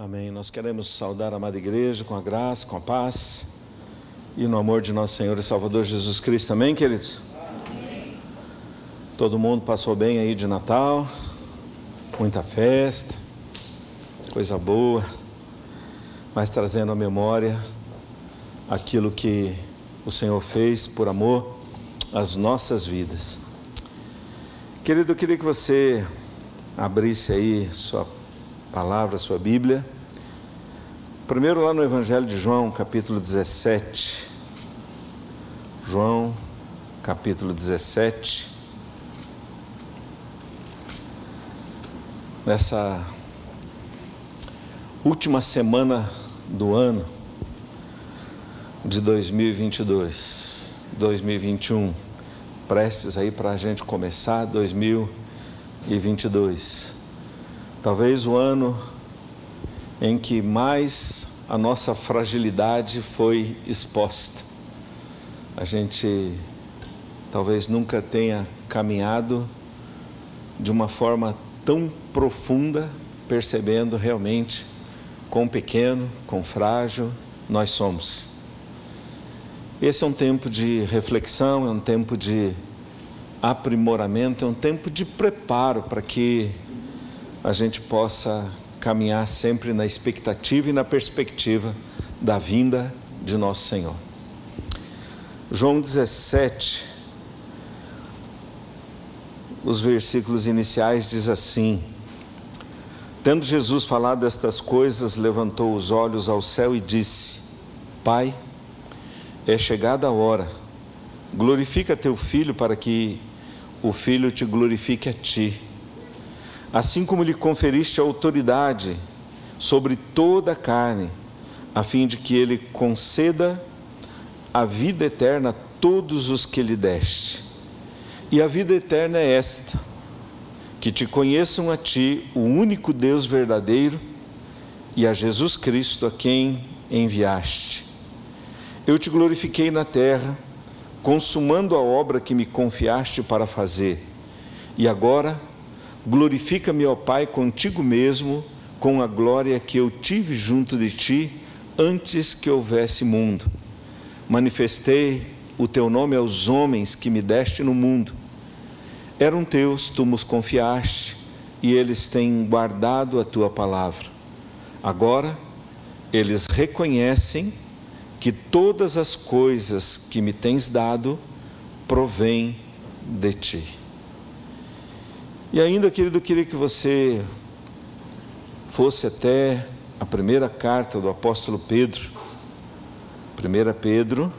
Amém. Nós queremos saudar a amada igreja com a graça, com a paz e no amor de nosso Senhor e Salvador Jesus Cristo. Amém, queridos? Amém. Todo mundo passou bem aí de Natal, muita festa, coisa boa, mas trazendo à memória aquilo que o Senhor fez por amor às nossas vidas. Querido, eu queria que você abrisse aí sua palavra, sua Bíblia. Primeiro lá no Evangelho de João, capítulo 17. João, capítulo 17. Nessa última semana do ano de 2022, 2021, prestes aí para a gente começar 2022. Talvez o ano em que mais a nossa fragilidade foi exposta. A gente talvez nunca tenha caminhado de uma forma tão profunda, percebendo realmente quão pequeno, quão frágil nós somos. Esse é um tempo de reflexão, é um tempo de aprimoramento, é um tempo de preparo para que a gente possa caminhar sempre na expectativa e na perspectiva da vinda de nosso Senhor. João 17, os versículos iniciais diz assim: Tendo Jesus falado estas coisas, levantou os olhos ao céu e disse: Pai, é chegada a hora. Glorifica teu filho para que o filho te glorifique a ti assim como lhe conferiste autoridade sobre toda a carne, a fim de que ele conceda a vida eterna a todos os que lhe deste. E a vida eterna é esta: que te conheçam a ti, o único Deus verdadeiro, e a Jesus Cristo, a quem enviaste. Eu te glorifiquei na terra, consumando a obra que me confiaste para fazer. E agora, Glorifica-me, ó Pai, contigo mesmo, com a glória que eu tive junto de ti antes que houvesse mundo. Manifestei o teu nome aos homens que me deste no mundo. Eram teus, tu nos confiaste, e eles têm guardado a tua palavra. Agora, eles reconhecem que todas as coisas que me tens dado provêm de ti. E ainda, querido, eu queria que você fosse até a primeira carta do apóstolo Pedro, 1 Pedro,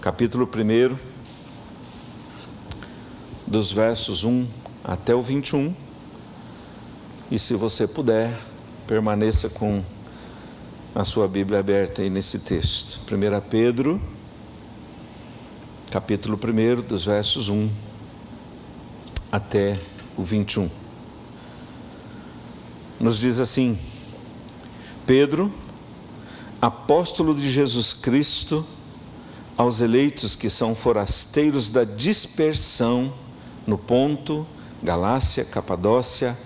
capítulo 1, dos versos 1 até o 21. E se você puder, permaneça com a sua Bíblia aberta aí nesse texto. 1 Pedro, capítulo 1, dos versos 1 até o 21. Nos diz assim: Pedro, apóstolo de Jesus Cristo, aos eleitos que são forasteiros da dispersão no Ponto, Galácia, Capadócia,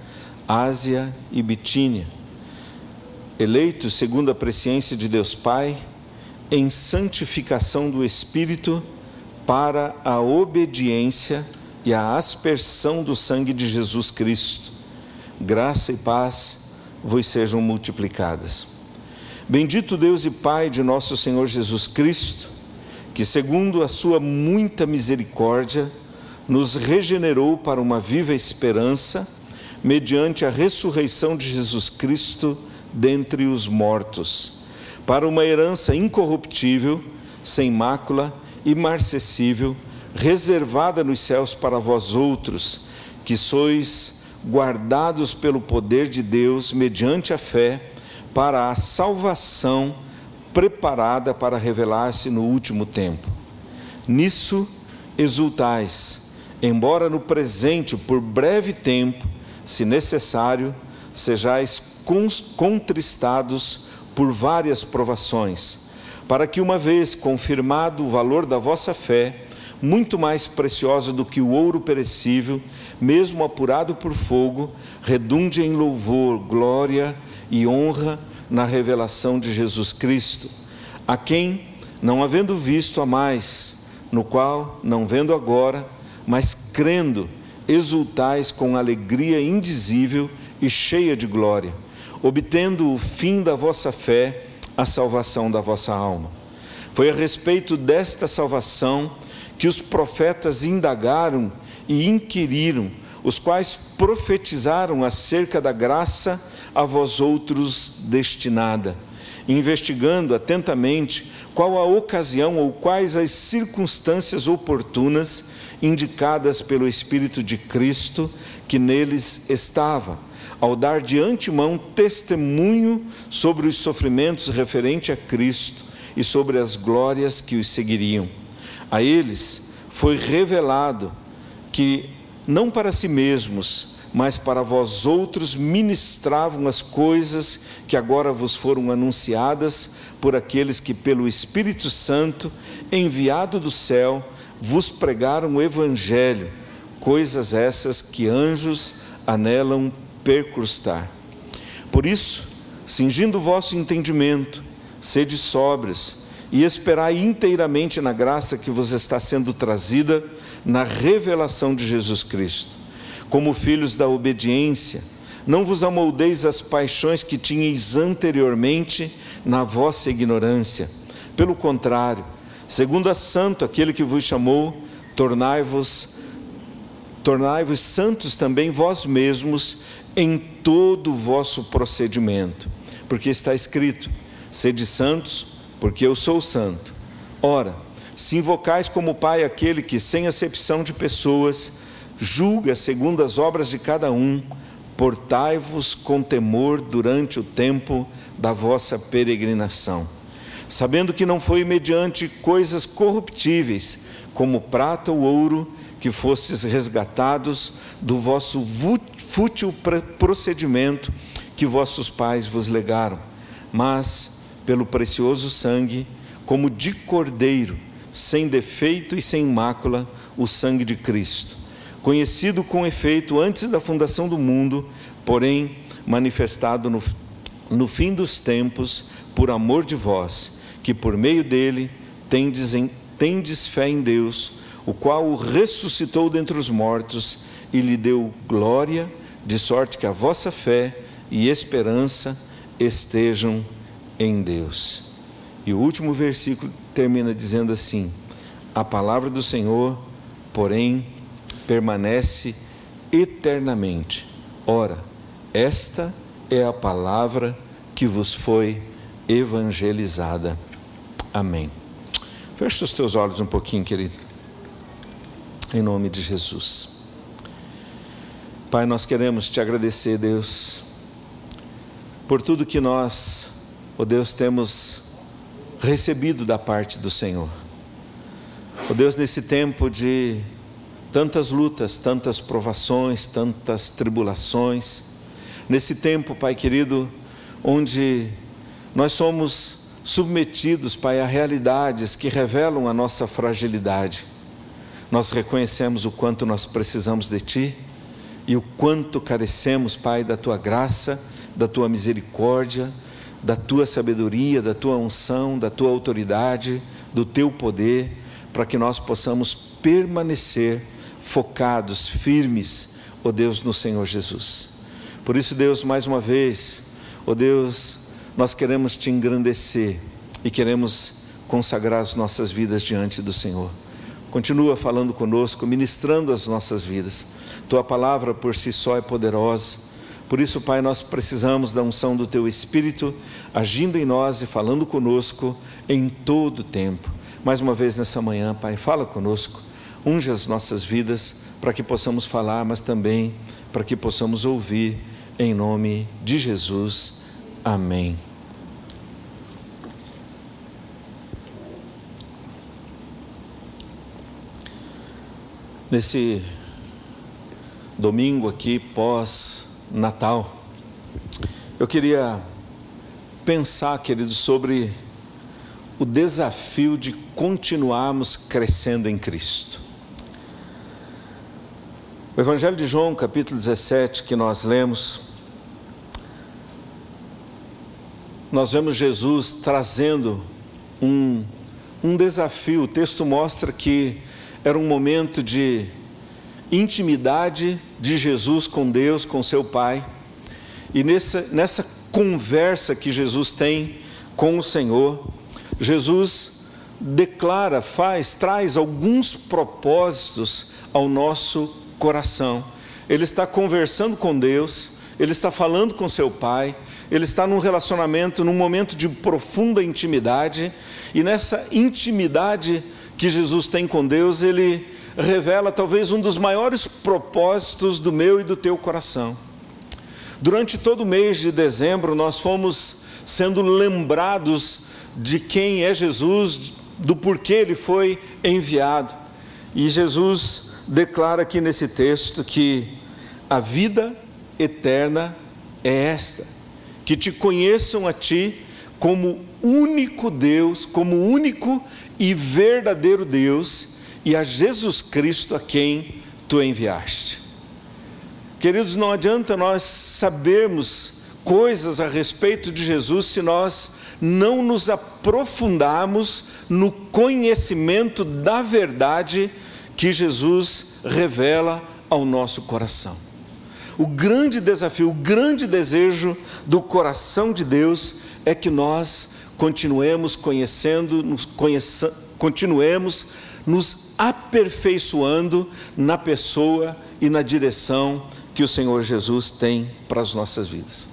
Ásia e Bitínia, eleitos segundo a presciência de Deus Pai, em santificação do Espírito, para a obediência e a aspersão do sangue de Jesus Cristo. Graça e paz vos sejam multiplicadas. Bendito Deus e Pai de nosso Senhor Jesus Cristo, que, segundo a sua muita misericórdia, nos regenerou para uma viva esperança, mediante a ressurreição de Jesus Cristo dentre os mortos, para uma herança incorruptível, sem mácula, imarcessível, reservada nos céus para vós outros, que sois guardados pelo poder de Deus mediante a fé para a salvação preparada para revelar-se no último tempo. Nisso exultais, embora no presente, por breve tempo, se necessário, sejais contristados por várias provações, para que, uma vez confirmado o valor da vossa fé, muito mais preciosa do que o ouro perecível, mesmo apurado por fogo, redunde em louvor, glória e honra na revelação de Jesus Cristo, a quem, não havendo visto a mais, no qual, não vendo agora, mas crendo, exultais com alegria indizível e cheia de glória, obtendo o fim da vossa fé, a salvação da vossa alma. Foi a respeito desta salvação que os profetas indagaram e inquiriram, os quais profetizaram acerca da graça a vós outros destinada, investigando atentamente qual a ocasião ou quais as circunstâncias oportunas indicadas pelo Espírito de Cristo que neles estava, ao dar de antemão testemunho sobre os sofrimentos referente a Cristo e sobre as glórias que os seguiriam. A eles foi revelado que não para si mesmos, mas para vós outros ministravam as coisas que agora vos foram anunciadas por aqueles que, pelo Espírito Santo, enviado do céu, vos pregaram o Evangelho, coisas essas que anjos anelam percrustar. Por isso, cingindo o vosso entendimento, sede sóbrios e esperai inteiramente na graça que vos está sendo trazida na revelação de Jesus Cristo. Como filhos da obediência, não vos amoldeis as paixões que tinhais anteriormente na vossa ignorância. Pelo contrário, segundo a santo aquele que vos chamou, tornai-vos tornai-vos santos também vós mesmos em todo o vosso procedimento, porque está escrito: sede santos, porque eu sou santo. Ora, se invocais como Pai aquele que, sem acepção de pessoas, julga segundo as obras de cada um, portai-vos com temor durante o tempo da vossa peregrinação, sabendo que não foi mediante coisas corruptíveis, como prata ou ouro, que fostes resgatados do vosso fútil procedimento que vossos pais vos legaram, mas pelo precioso sangue, como de cordeiro, sem defeito e sem mácula, o sangue de Cristo, conhecido com efeito antes da fundação do mundo, porém manifestado no, no fim dos tempos, por amor de vós, que por meio dele tendes, em, tendes fé em Deus, o qual o ressuscitou dentre os mortos e lhe deu glória, de sorte que a vossa fé e esperança estejam em Deus. E o último versículo termina dizendo assim: A palavra do Senhor, porém, permanece eternamente. Ora, esta é a palavra que vos foi evangelizada. Amém. Feche os teus olhos um pouquinho, querido. Em nome de Jesus. Pai, nós queremos te agradecer, Deus, por tudo que nós ó oh Deus, temos recebido da parte do Senhor. Ó oh Deus, nesse tempo de tantas lutas, tantas provações, tantas tribulações, nesse tempo, Pai querido, onde nós somos submetidos, Pai, a realidades que revelam a nossa fragilidade. Nós reconhecemos o quanto nós precisamos de Ti e o quanto carecemos, Pai, da Tua graça, da Tua misericórdia, da tua sabedoria, da tua unção, da tua autoridade, do teu poder, para que nós possamos permanecer focados, firmes, ó Deus, no Senhor Jesus. Por isso, Deus, mais uma vez, ó Deus, nós queremos te engrandecer e queremos consagrar as nossas vidas diante do Senhor. Continua falando conosco, ministrando as nossas vidas. Tua palavra por si só é poderosa por isso, Pai, nós precisamos da unção do Teu Espírito agindo em nós e falando conosco em todo o tempo. Mais uma vez nessa manhã, Pai, fala conosco, unge as nossas vidas para que possamos falar, mas também para que possamos ouvir, em nome de Jesus. Amém. Nesse domingo aqui, pós Natal. Eu queria pensar, querido, sobre o desafio de continuarmos crescendo em Cristo. O Evangelho de João, capítulo 17, que nós lemos, nós vemos Jesus trazendo um, um desafio. O texto mostra que era um momento de intimidade de Jesus com Deus, com seu Pai. E nessa, nessa conversa que Jesus tem com o Senhor, Jesus declara, faz, traz alguns propósitos ao nosso coração. Ele está conversando com Deus, ele está falando com seu Pai, ele está num relacionamento, num momento de profunda intimidade, e nessa intimidade que Jesus tem com Deus, ele revela talvez um dos maiores propósitos do meu e do teu coração. Durante todo o mês de dezembro, nós fomos sendo lembrados de quem é Jesus, do porquê ele foi enviado. E Jesus declara aqui nesse texto que a vida eterna é esta: que te conheçam a ti como único Deus, como único e verdadeiro Deus e a Jesus Cristo a quem tu enviaste. Queridos, não adianta nós sabermos coisas a respeito de Jesus se nós não nos aprofundarmos no conhecimento da verdade que Jesus revela ao nosso coração. O grande desafio, o grande desejo do coração de Deus é que nós continuemos conhecendo, nos conheça, continuemos nos aperfeiçoando na pessoa e na direção que o Senhor Jesus tem para as nossas vidas.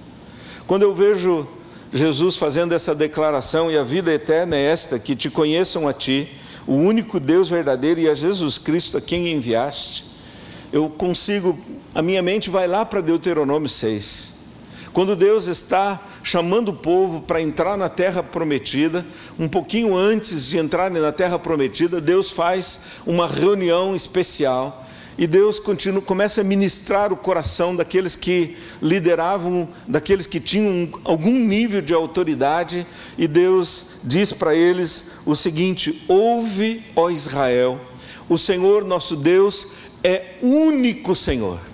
Quando eu vejo Jesus fazendo essa declaração, e a vida eterna é esta, que te conheçam a ti, o único Deus verdadeiro, e a Jesus Cristo a quem enviaste, eu consigo, a minha mente vai lá para Deuteronômio 6. Quando Deus está chamando o povo para entrar na terra prometida, um pouquinho antes de entrarem na terra prometida, Deus faz uma reunião especial e Deus continua, começa a ministrar o coração daqueles que lideravam, daqueles que tinham algum nível de autoridade, e Deus diz para eles o seguinte: Ouve, ó Israel, o Senhor nosso Deus é único Senhor.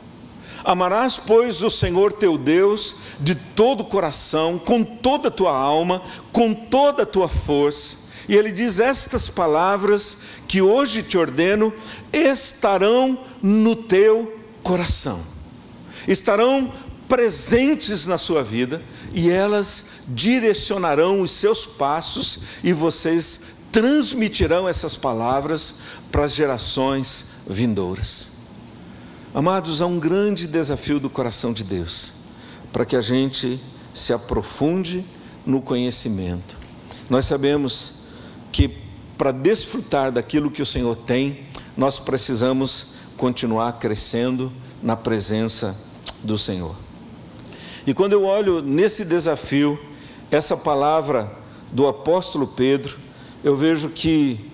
Amarás, pois, o Senhor teu Deus de todo o coração, com toda a tua alma, com toda a tua força. E ele diz: Estas palavras que hoje te ordeno estarão no teu coração, estarão presentes na sua vida e elas direcionarão os seus passos e vocês transmitirão essas palavras para as gerações vindouras. Amados, há um grande desafio do coração de Deus para que a gente se aprofunde no conhecimento. Nós sabemos que para desfrutar daquilo que o Senhor tem, nós precisamos continuar crescendo na presença do Senhor. E quando eu olho nesse desafio, essa palavra do apóstolo Pedro, eu vejo que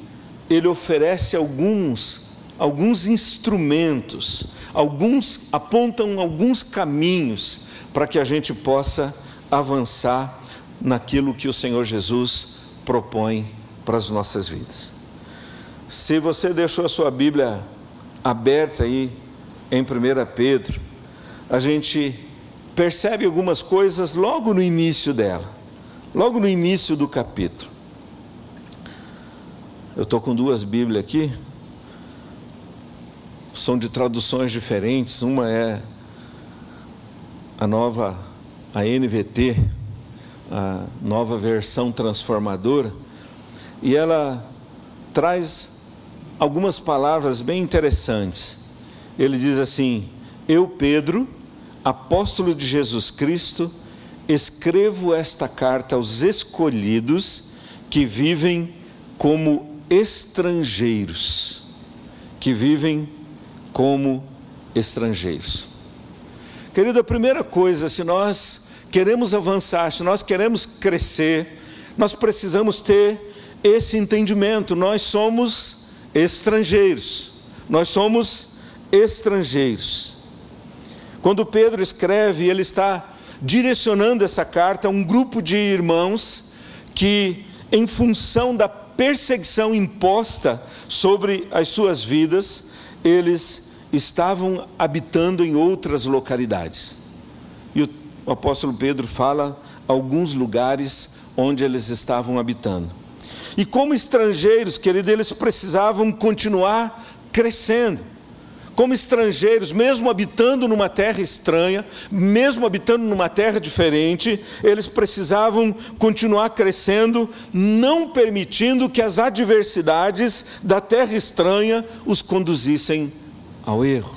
ele oferece alguns alguns instrumentos, alguns apontam alguns caminhos para que a gente possa avançar naquilo que o Senhor Jesus propõe para as nossas vidas. Se você deixou a sua Bíblia aberta aí em 1 Pedro, a gente percebe algumas coisas logo no início dela, logo no início do capítulo. Eu estou com duas Bíblias aqui, são de traduções diferentes. Uma é a nova, a NVT, a nova versão transformadora, e ela traz algumas palavras bem interessantes. Ele diz assim: Eu, Pedro, apóstolo de Jesus Cristo, escrevo esta carta aos escolhidos que vivem como estrangeiros, que vivem como estrangeiros. Querido, a primeira coisa, se nós queremos avançar, se nós queremos crescer, nós precisamos ter esse entendimento. Nós somos estrangeiros. Nós somos estrangeiros. Quando Pedro escreve, ele está direcionando essa carta a um grupo de irmãos que em função da perseguição imposta sobre as suas vidas, eles estavam habitando em outras localidades. E o, apóstolo Pedro fala alguns lugares onde eles estavam habitando. E como estrangeiros, querido, eles precisavam continuar crescendo. Como estrangeiros, mesmo habitando numa terra estranha, mesmo habitando numa terra diferente, eles precisavam continuar crescendo, não permitindo que as adversidades da terra estranha os conduzissem ao erro.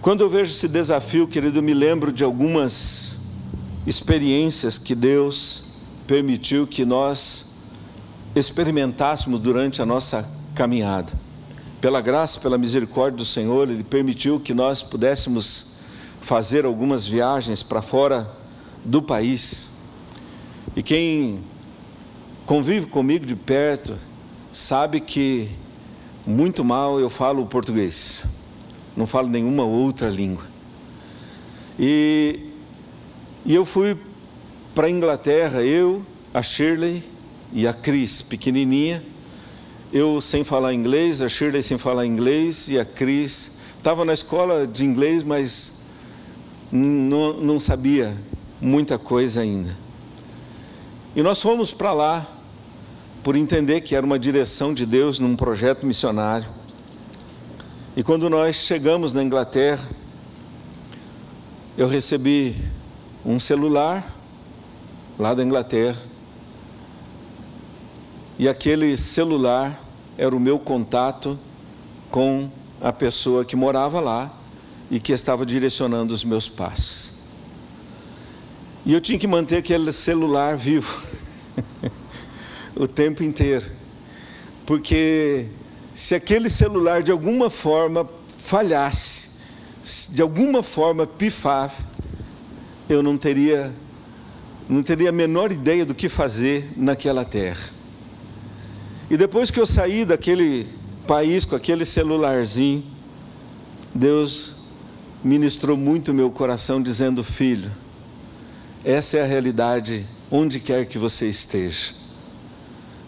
Quando eu vejo esse desafio, querido, eu me lembro de algumas experiências que Deus permitiu que nós experimentássemos durante a nossa caminhada. Pela graça, pela misericórdia do Senhor, Ele permitiu que nós pudéssemos fazer algumas viagens para fora do país. E quem convive comigo de perto sabe que muito mal eu falo português, não falo nenhuma outra língua. E, e eu fui para a Inglaterra, eu, a Shirley e a Cris, pequenininha, eu sem falar inglês, a Shirley sem falar inglês e a Cris estava na escola de inglês, mas não, não sabia muita coisa ainda. E nós fomos para lá por entender que era uma direção de Deus num projeto missionário. E quando nós chegamos na Inglaterra, eu recebi um celular lá da Inglaterra. E aquele celular era o meu contato com a pessoa que morava lá e que estava direcionando os meus passos. E eu tinha que manter aquele celular vivo o tempo inteiro, porque se aquele celular de alguma forma falhasse, de alguma forma pifasse, eu não teria não teria a menor ideia do que fazer naquela terra. E depois que eu saí daquele país com aquele celularzinho, Deus ministrou muito meu coração, dizendo: Filho, essa é a realidade onde quer que você esteja.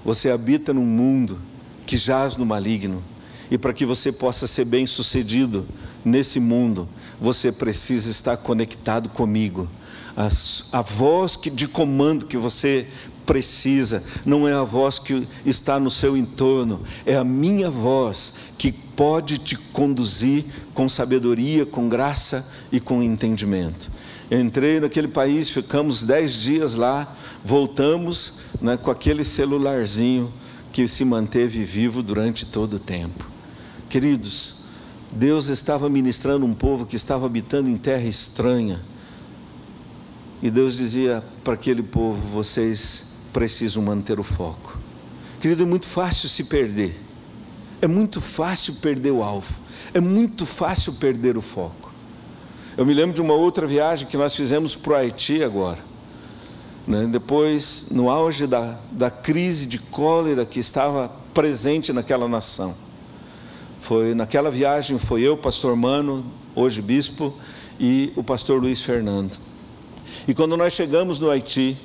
Você habita num mundo que jaz no maligno, e para que você possa ser bem sucedido nesse mundo, você precisa estar conectado comigo a, a voz que, de comando que você precisa, não é a voz que está no seu entorno, é a minha voz que pode te conduzir com sabedoria, com graça e com entendimento. Entrei naquele país, ficamos dez dias lá, voltamos né, com aquele celularzinho que se manteve vivo durante todo o tempo. Queridos, Deus estava ministrando um povo que estava habitando em terra estranha e Deus dizia para aquele povo: vocês precisam manter o foco. Querido, é muito fácil se perder, é muito fácil perder o alvo, é muito fácil perder o foco. Eu me lembro de uma outra viagem que nós fizemos para o Haiti agora. Né? Depois, no auge da, da crise de cólera que estava presente naquela nação. Foi naquela viagem foi eu, pastor Mano, hoje bispo, e o pastor Luiz Fernando. E quando nós chegamos no Haiti,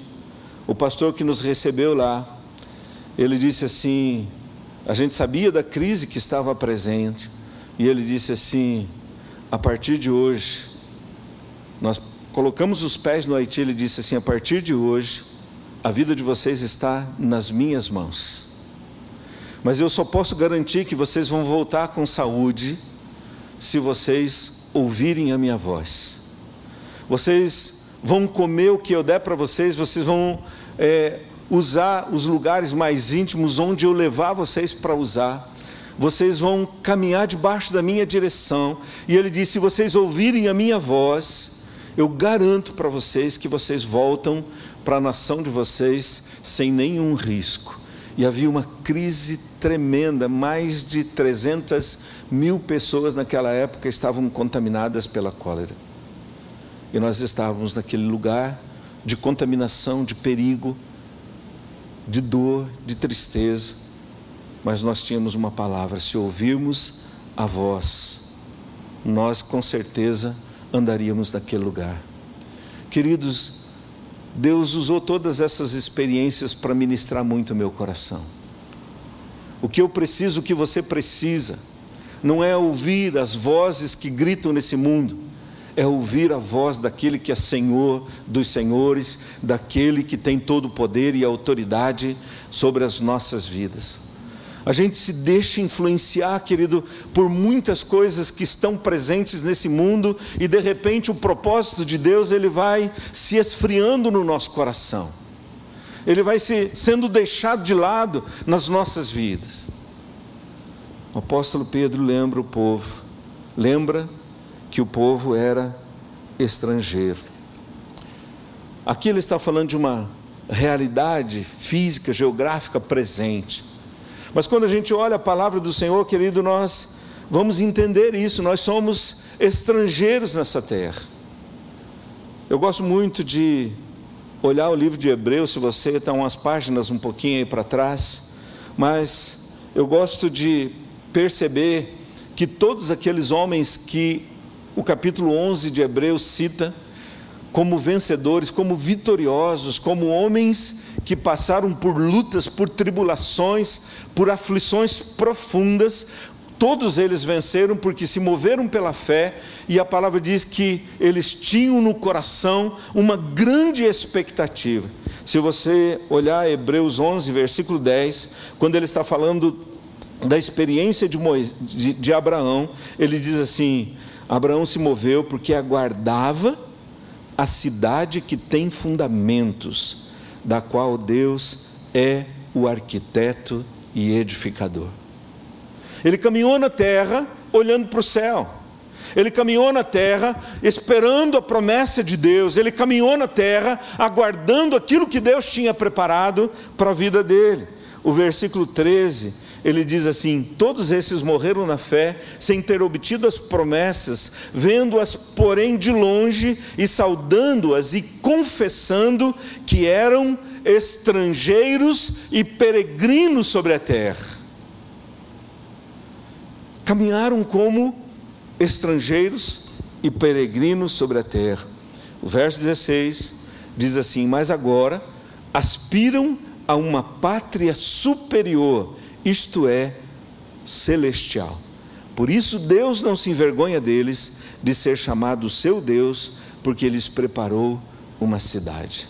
o pastor que nos recebeu lá, ele disse assim: a gente sabia da crise que estava presente, e ele disse assim: a partir de hoje, nós colocamos os pés no Haiti, ele disse assim: a partir de hoje, a vida de vocês está nas minhas mãos. Mas eu só posso garantir que vocês vão voltar com saúde se vocês ouvirem a minha voz. Vocês vão comer o que eu der para vocês, vocês vão é, usar os lugares mais íntimos onde eu levar vocês para usar. Vocês vão caminhar debaixo da minha direção. E ele disse: se vocês ouvirem a minha voz, eu garanto para vocês que vocês voltam para a nação de vocês sem nenhum risco. E havia uma crise tremenda, mais de 300 mil pessoas naquela época estavam contaminadas pela cólera. E nós estávamos naquele lugar de contaminação, de perigo, de dor, de tristeza, mas nós tínhamos uma palavra: se ouvirmos a voz, nós com certeza andaríamos naquele lugar. Queridos, Deus usou todas essas experiências para ministrar muito meu coração. O que eu preciso, o que você precisa, não é ouvir as vozes que gritam nesse mundo, é ouvir a voz daquele que é Senhor dos senhores, daquele que tem todo o poder e autoridade sobre as nossas vidas. A gente se deixa influenciar, querido, por muitas coisas que estão presentes nesse mundo e de repente o propósito de Deus ele vai se esfriando no nosso coração. Ele vai se, sendo deixado de lado nas nossas vidas. O apóstolo Pedro lembra o povo, lembra que o povo era estrangeiro. Aqui ele está falando de uma realidade física, geográfica presente. Mas quando a gente olha a palavra do Senhor, querido, nós vamos entender isso, nós somos estrangeiros nessa terra. Eu gosto muito de olhar o livro de Hebreus, se você está umas páginas um pouquinho aí para trás, mas eu gosto de perceber que todos aqueles homens que o capítulo 11 de Hebreus cita, como vencedores, como vitoriosos, como homens que passaram por lutas, por tribulações, por aflições profundas, todos eles venceram porque se moveram pela fé, e a palavra diz que eles tinham no coração uma grande expectativa. Se você olhar Hebreus 11, versículo 10, quando ele está falando da experiência de, Moisés, de, de Abraão, ele diz assim: Abraão se moveu porque aguardava a cidade que tem fundamentos, da qual Deus é o arquiteto e edificador. Ele caminhou na terra olhando para o céu. Ele caminhou na terra esperando a promessa de Deus, ele caminhou na terra aguardando aquilo que Deus tinha preparado para a vida dele. O versículo 13 ele diz assim: Todos esses morreram na fé, sem ter obtido as promessas, vendo-as, porém, de longe e saudando-as e confessando que eram estrangeiros e peregrinos sobre a terra. Caminharam como estrangeiros e peregrinos sobre a terra. O verso 16 diz assim: Mas agora aspiram a uma pátria superior isto é, celestial. Por isso, Deus não se envergonha deles de ser chamado seu Deus, porque lhes preparou uma cidade.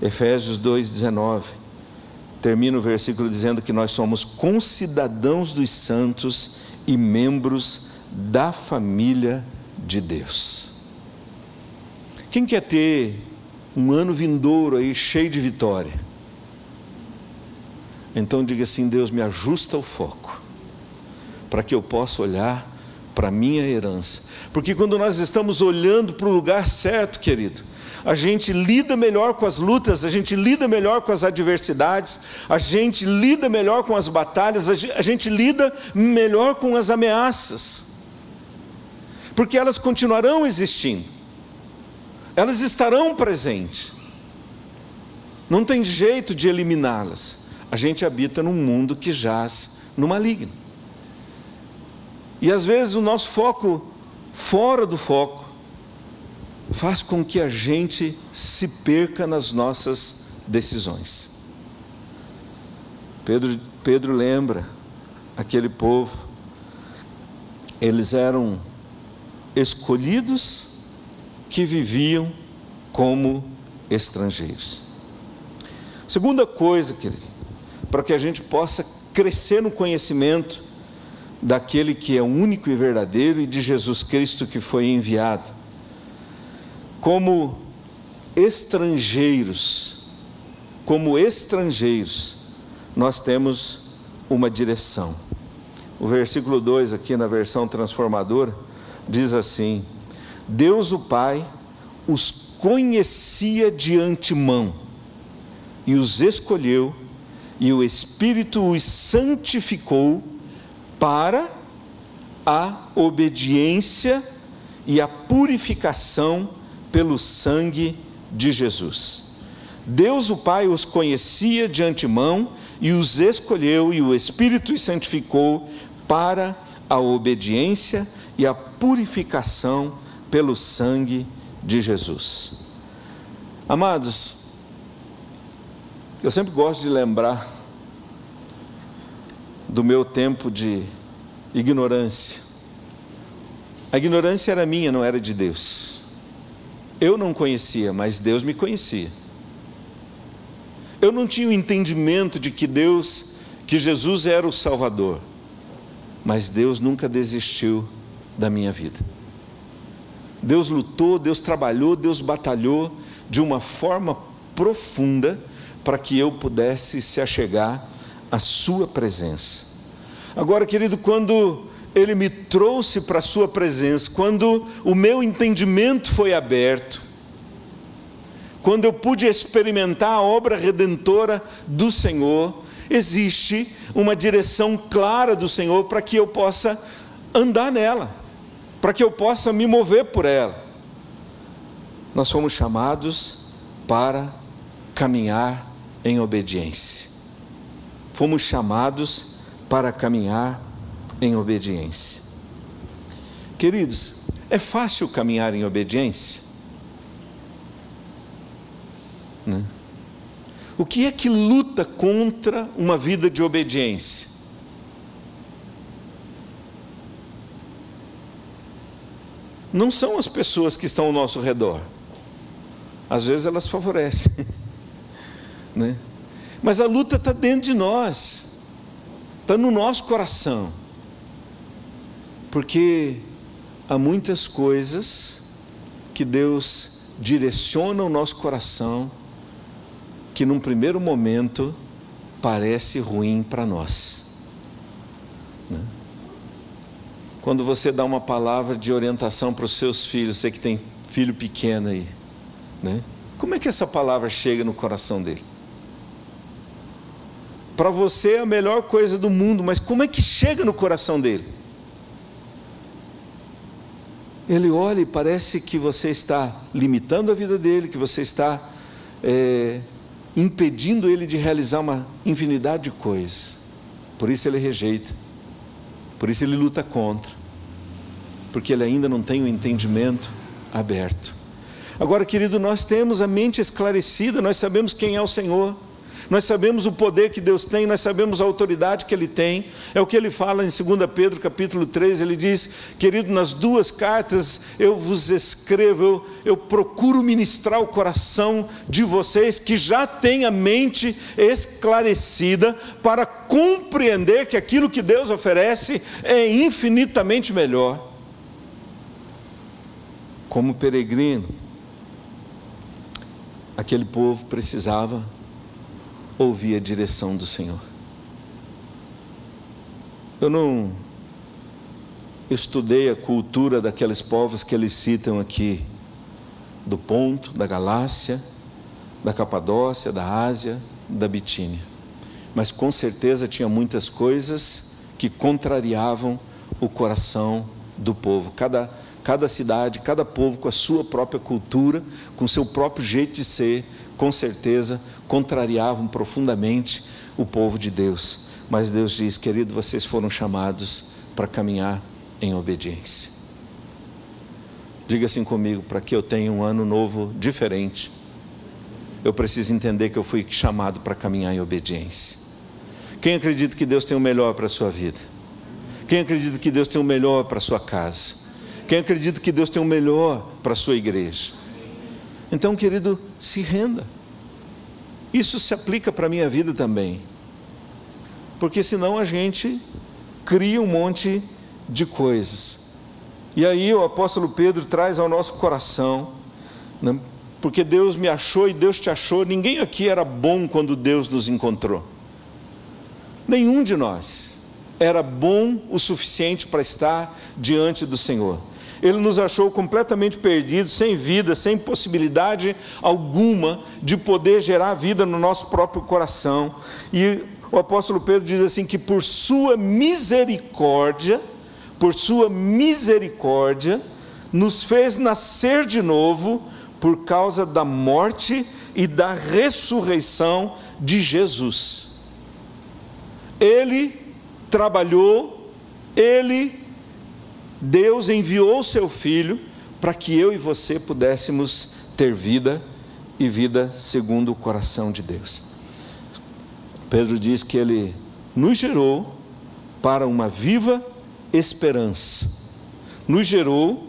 Efésios 2,19 termina o versículo dizendo que nós somos concidadãos dos santos e membros da família de Deus. Quem quer ter um ano vindouro aí cheio de vitória? Então diga assim: Deus, me ajusta o foco, para que eu possa olhar para a minha herança. Porque quando nós estamos olhando para o lugar certo, querido, a gente lida melhor com as lutas, a gente lida melhor com as adversidades, a gente lida melhor com as batalhas, a gente lida melhor com as ameaças, porque elas continuarão existindo, elas estarão presentes, não tem jeito de eliminá-las a gente habita num mundo que jaz no maligno. E às vezes o nosso foco fora do foco faz com que a gente se perca nas nossas decisões. Pedro, Pedro lembra aquele povo, eles eram escolhidos que viviam como estrangeiros. Segunda coisa, querido, para que a gente possa crescer no conhecimento daquele que é único e verdadeiro e de Jesus Cristo que foi enviado. Como estrangeiros, como estrangeiros, nós temos uma direção. O versículo 2 aqui na versão transformadora diz assim: Deus o Pai os conhecia de antemão e os escolheu e o Espírito os santificou para a obediência e a purificação pelo sangue de Jesus. Deus o Pai os conhecia de antemão e os escolheu, e o Espírito os santificou para a obediência e a purificação pelo sangue de Jesus. Amados, eu sempre gosto de lembrar do meu tempo de ignorância. A ignorância era minha, não era de Deus. Eu não conhecia, mas Deus me conhecia. Eu não tinha o entendimento de que Deus, que Jesus era o Salvador, mas Deus nunca desistiu da minha vida. Deus lutou, Deus trabalhou, Deus batalhou de uma forma profunda para que eu pudesse se achegar à Sua presença. Agora, querido, quando Ele me trouxe para a Sua presença, quando o meu entendimento foi aberto, quando eu pude experimentar a obra redentora do Senhor, existe uma direção clara do Senhor para que eu possa andar nela, para que eu possa me mover por ela. Nós fomos chamados para caminhar em obediência. Fomos chamados para caminhar em obediência. Queridos, é fácil caminhar em obediência? Né? O que é que luta contra uma vida de obediência? Não são as pessoas que estão ao nosso redor. Às vezes elas favorecem, né? mas a luta está dentro de nós, está no nosso coração, porque há muitas coisas que Deus direciona o nosso coração que num primeiro momento parece ruim para nós. Né? Quando você dá uma palavra de orientação para os seus filhos, você que tem filho pequeno aí, né? como é que essa palavra chega no coração dele? Para você é a melhor coisa do mundo, mas como é que chega no coração dele? Ele olha e parece que você está limitando a vida dele, que você está é, impedindo ele de realizar uma infinidade de coisas. Por isso ele rejeita, por isso ele luta contra, porque ele ainda não tem o entendimento aberto. Agora, querido, nós temos a mente esclarecida, nós sabemos quem é o Senhor. Nós sabemos o poder que Deus tem, nós sabemos a autoridade que Ele tem. É o que ele fala em 2 Pedro capítulo 3, ele diz, querido, nas duas cartas eu vos escrevo, eu, eu procuro ministrar o coração de vocês que já têm a mente esclarecida para compreender que aquilo que Deus oferece é infinitamente melhor. Como peregrino, aquele povo precisava ouvir a direção do Senhor. Eu não estudei a cultura daqueles povos que eles citam aqui, do Ponto, da Galácia, da Capadócia, da Ásia, da Bitínia. Mas com certeza tinha muitas coisas que contrariavam o coração do povo. Cada, cada cidade, cada povo com a sua própria cultura, com o seu próprio jeito de ser, com certeza contrariavam profundamente o povo de Deus. Mas Deus diz: querido, vocês foram chamados para caminhar em obediência. Diga assim comigo, para que eu tenha um ano novo diferente, eu preciso entender que eu fui chamado para caminhar em obediência. Quem acredita que Deus tem o melhor para a sua vida? Quem acredita que Deus tem o melhor para a sua casa? Quem acredita que Deus tem o melhor para a sua igreja? Então, querido, se renda. Isso se aplica para a minha vida também. Porque senão a gente cria um monte de coisas. E aí o apóstolo Pedro traz ao nosso coração, né? porque Deus me achou e Deus te achou. Ninguém aqui era bom quando Deus nos encontrou. Nenhum de nós era bom o suficiente para estar diante do Senhor. Ele nos achou completamente perdidos, sem vida, sem possibilidade alguma de poder gerar vida no nosso próprio coração. E o apóstolo Pedro diz assim: que por sua misericórdia, por sua misericórdia, nos fez nascer de novo por causa da morte e da ressurreição de Jesus. Ele trabalhou, ele Deus enviou seu filho para que eu e você pudéssemos ter vida e vida segundo o coração de Deus. Pedro diz que ele nos gerou para uma viva esperança, nos gerou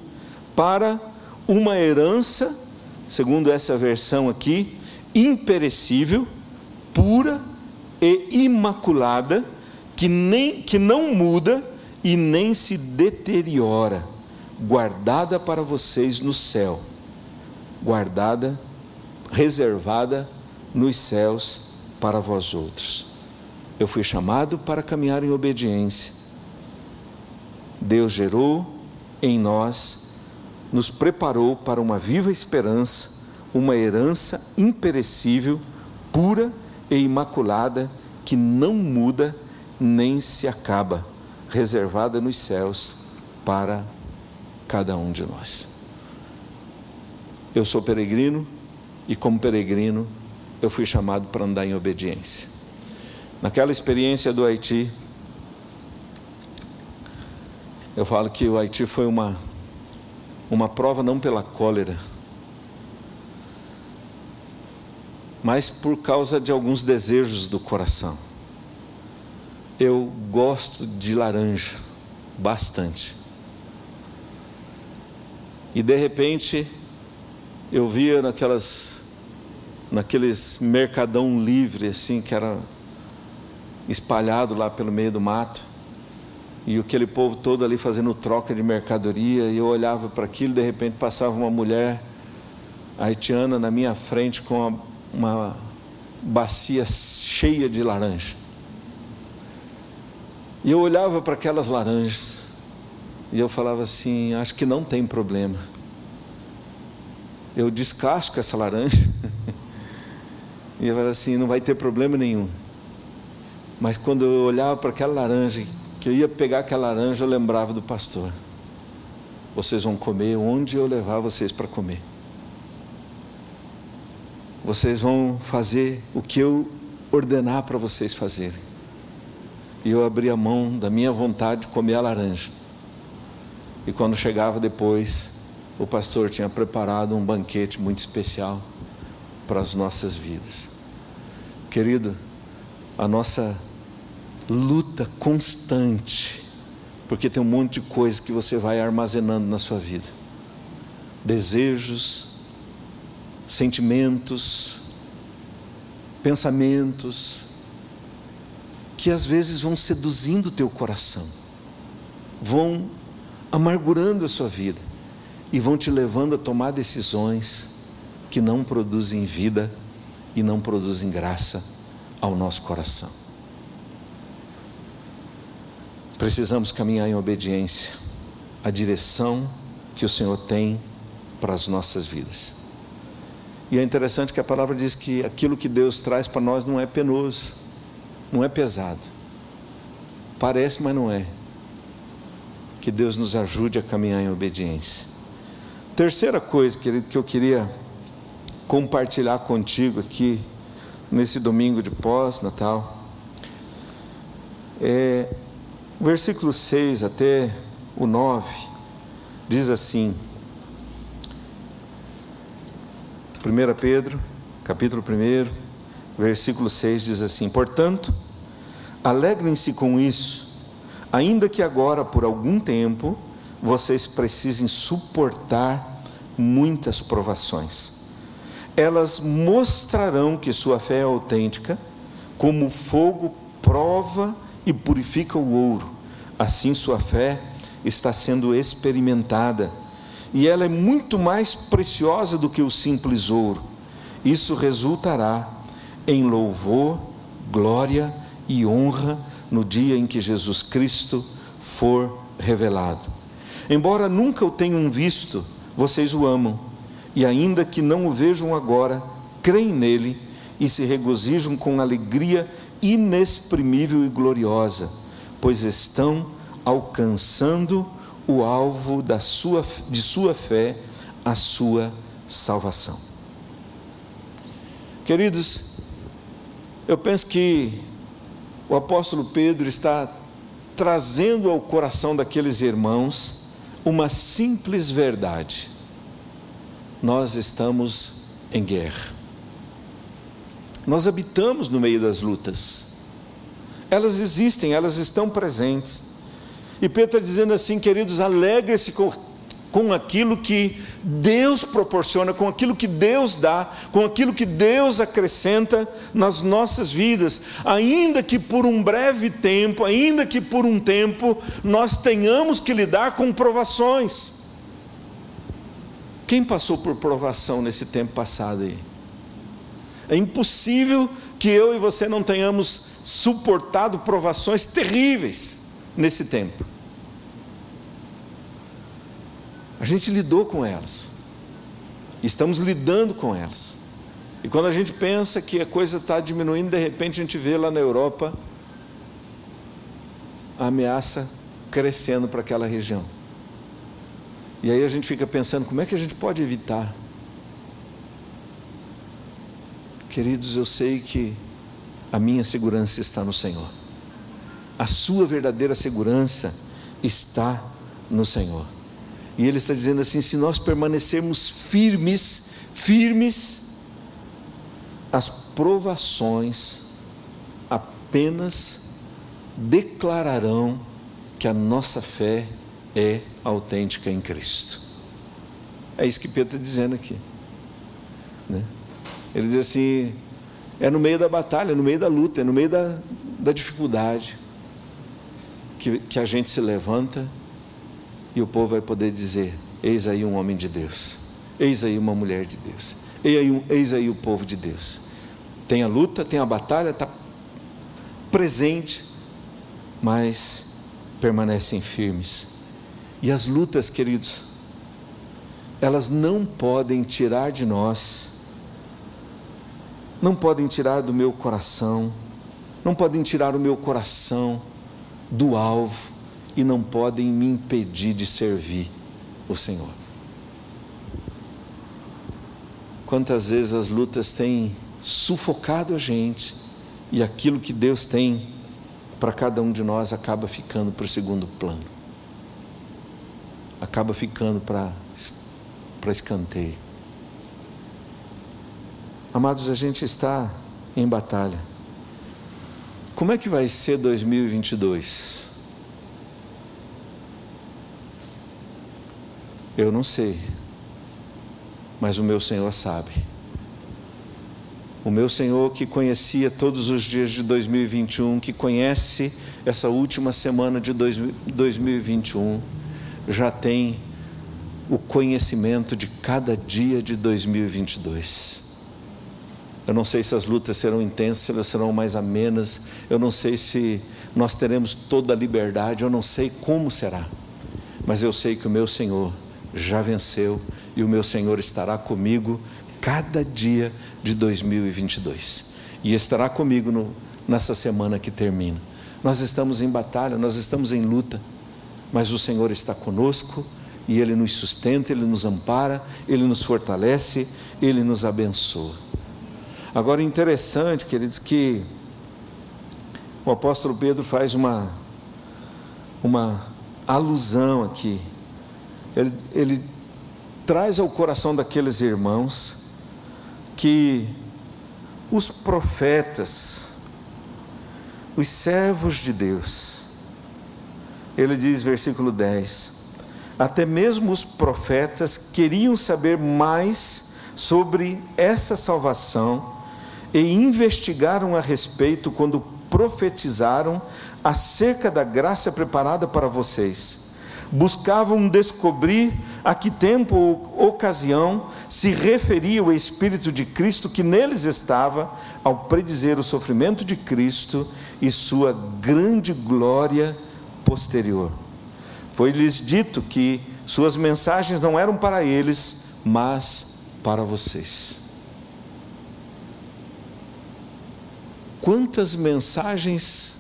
para uma herança, segundo essa versão aqui, imperecível, pura e imaculada, que, nem, que não muda e nem se deteriora, guardada para vocês no céu, guardada, reservada nos céus para vós outros. Eu fui chamado para caminhar em obediência. Deus gerou em nós, nos preparou para uma viva esperança, uma herança imperecível, pura e imaculada, que não muda nem se acaba, reservada nos céus para cada um de nós. Eu sou peregrino e, como peregrino, eu fui chamado para andar em obediência. Naquela experiência do Haiti, eu falo que o Haiti foi uma, uma prova não pela cólera, mas por causa de alguns desejos do coração. Eu gosto de laranja, bastante. E de repente, eu via naquelas naqueles mercadão livre assim que era espalhado lá pelo meio do mato e aquele povo todo ali fazendo troca de mercadoria e eu olhava para aquilo de repente passava uma mulher haitiana na minha frente com uma, uma bacia cheia de laranja e eu olhava para aquelas laranjas e eu falava assim acho que não tem problema eu descasco essa laranja e eu falava assim não vai ter problema nenhum mas quando eu olhava para aquela laranja, que eu ia pegar aquela laranja, eu lembrava do pastor. Vocês vão comer onde eu levar vocês para comer. Vocês vão fazer o que eu ordenar para vocês fazerem. E eu abri a mão da minha vontade de comer a laranja. E quando chegava depois, o pastor tinha preparado um banquete muito especial para as nossas vidas. Querido, a nossa luta constante, porque tem um monte de coisa que você vai armazenando na sua vida desejos, sentimentos, pensamentos, que às vezes vão seduzindo o teu coração, vão amargurando a sua vida e vão te levando a tomar decisões que não produzem vida e não produzem graça ao nosso coração. Precisamos caminhar em obediência à direção que o Senhor tem para as nossas vidas. E é interessante que a palavra diz que aquilo que Deus traz para nós não é penoso, não é pesado. Parece, mas não é. Que Deus nos ajude a caminhar em obediência. Terceira coisa, querido, que eu queria compartilhar contigo aqui nesse domingo de pós-natal é versículo 6 até o 9 diz assim: 1 Pedro, capítulo 1, versículo 6 diz assim: Portanto, alegrem-se com isso, ainda que agora, por algum tempo, vocês precisem suportar muitas provações. Elas mostrarão que sua fé é autêntica, como o fogo prova e purifica o ouro. Assim sua fé está sendo experimentada e ela é muito mais preciosa do que o simples ouro. Isso resultará em louvor, glória e honra no dia em que Jesus Cristo for revelado. Embora nunca o tenham visto, vocês o amam, e ainda que não o vejam agora, creem nele e se regozijam com alegria inexprimível e gloriosa, pois estão alcançando o alvo da sua, de sua fé, a sua salvação. Queridos, eu penso que o apóstolo Pedro está trazendo ao coração daqueles irmãos uma simples verdade. Nós estamos em guerra. Nós habitamos no meio das lutas. Elas existem, elas estão presentes. E Pedro está dizendo assim, queridos, alegre-se com, aquilo que Deus proporciona, com aquilo que Deus dá, com aquilo que Deus acrescenta nas nossas vidas, ainda que por um breve tempo, ainda que por um tempo, nós tenhamos que lidar com provações. Quem passou por provação nesse tempo passado aí? É impossível que eu e você não tenhamos suportado provações terríveis nesse tempo. A gente lidou com elas, estamos lidando com elas. E quando a gente pensa que a coisa está diminuindo, de repente a gente vê lá na Europa a ameaça crescendo para aquela região. E aí a gente fica pensando: como é que a gente pode evitar? Queridos, eu sei que a minha segurança está no Senhor, a sua verdadeira segurança está no Senhor. E Ele está dizendo assim: se nós permanecermos firmes, firmes, as provações apenas declararão que a nossa fé é autêntica em Cristo. É isso que Pedro está dizendo aqui. Né? Ele diz assim: é no meio da batalha, é no meio da luta, é no meio da, da dificuldade que, que a gente se levanta e o povo vai poder dizer: Eis aí um homem de Deus, eis aí uma mulher de Deus, eis aí, eis aí o povo de Deus. Tem a luta, tem a batalha, está presente, mas permanecem firmes. E as lutas, queridos, elas não podem tirar de nós, não podem tirar do meu coração, não podem tirar o meu coração do alvo e não podem me impedir de servir o Senhor. Quantas vezes as lutas têm sufocado a gente e aquilo que Deus tem para cada um de nós acaba ficando para o segundo plano acaba ficando para escanteio. Amados, a gente está em batalha. Como é que vai ser 2022? Eu não sei, mas o meu Senhor sabe. O meu Senhor que conhecia todos os dias de 2021, que conhece essa última semana de 2021, já tem o conhecimento de cada dia de 2022. Eu não sei se as lutas serão intensas, se elas serão mais amenas, eu não sei se nós teremos toda a liberdade, eu não sei como será, mas eu sei que o meu Senhor já venceu e o meu Senhor estará comigo cada dia de 2022 e estará comigo no, nessa semana que termina. Nós estamos em batalha, nós estamos em luta mas o Senhor está conosco e Ele nos sustenta, Ele nos ampara, Ele nos fortalece, Ele nos abençoa. Agora, interessante, queridos, que o apóstolo Pedro faz uma, uma alusão aqui. Ele, ele traz ao coração daqueles irmãos que os profetas, os servos de Deus, ele diz, versículo 10: Até mesmo os profetas queriam saber mais sobre essa salvação e investigaram a respeito quando profetizaram acerca da graça preparada para vocês. Buscavam descobrir a que tempo ou ocasião se referia o Espírito de Cristo que neles estava ao predizer o sofrimento de Cristo e sua grande glória posterior. Foi-lhes dito que suas mensagens não eram para eles, mas para vocês. Quantas mensagens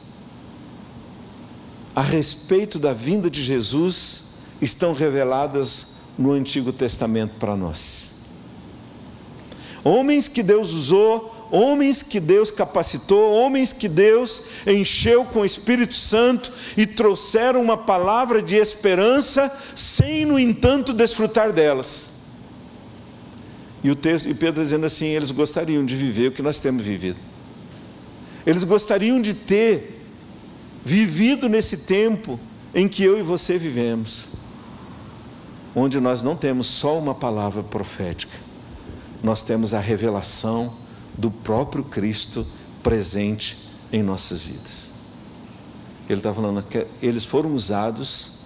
a respeito da vinda de Jesus estão reveladas no Antigo Testamento para nós? Homens que Deus usou homens que Deus capacitou, homens que Deus encheu com o Espírito Santo e trouxeram uma palavra de esperança, sem, no entanto, desfrutar delas. E o texto, e Pedro dizendo assim, eles gostariam de viver o que nós temos vivido. Eles gostariam de ter vivido nesse tempo em que eu e você vivemos, onde nós não temos só uma palavra profética, nós temos a revelação do próprio Cristo presente em nossas vidas. Ele está falando que eles foram usados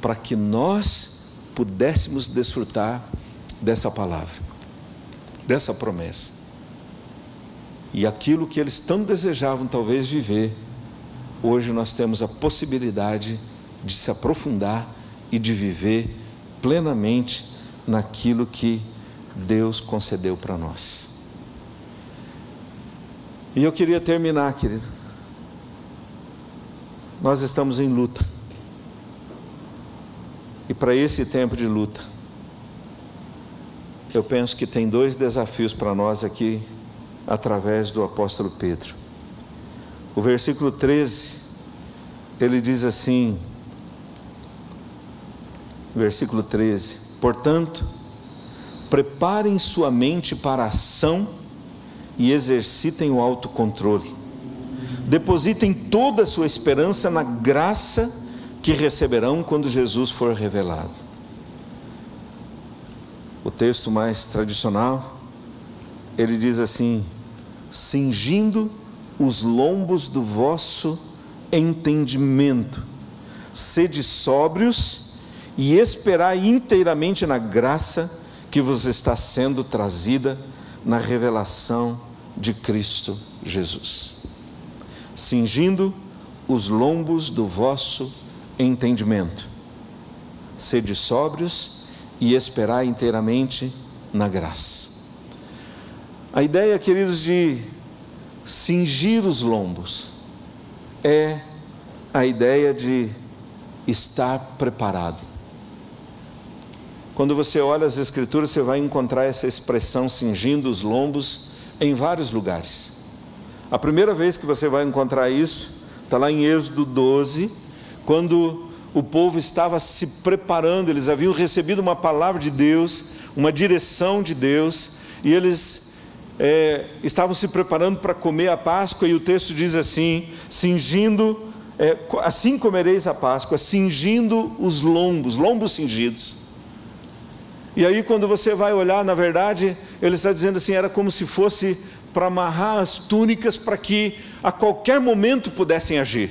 para que nós pudéssemos desfrutar dessa palavra, dessa promessa. E aquilo que eles tão desejavam talvez viver, hoje nós temos a possibilidade de se aprofundar e de viver plenamente naquilo que Deus concedeu para nós. E eu queria terminar, querido. Nós estamos em luta. E para esse tempo de luta, eu penso que tem dois desafios para nós aqui, através do apóstolo Pedro. O versículo 13, ele diz assim: versículo 13: Portanto, preparem sua mente para a ação e exercitem o autocontrole. Depositem toda a sua esperança na graça que receberão quando Jesus for revelado. O texto mais tradicional, ele diz assim: cingindo os lombos do vosso entendimento, sede sóbrios e esperai inteiramente na graça que vos está sendo trazida na revelação de Cristo Jesus. Cingindo os lombos do vosso entendimento, sede sóbrios e esperai inteiramente na graça. A ideia, queridos, de cingir os lombos é a ideia de estar preparado. Quando você olha as Escrituras, você vai encontrar essa expressão cingindo os lombos em vários lugares. A primeira vez que você vai encontrar isso está lá em Êxodo 12, quando o povo estava se preparando, eles haviam recebido uma palavra de Deus, uma direção de Deus, e eles é, estavam se preparando para comer a Páscoa, e o texto diz assim: cingindo, é, assim comereis a Páscoa, cingindo os lombos, lombos cingidos. E aí, quando você vai olhar, na verdade, ele está dizendo assim: era como se fosse para amarrar as túnicas para que a qualquer momento pudessem agir,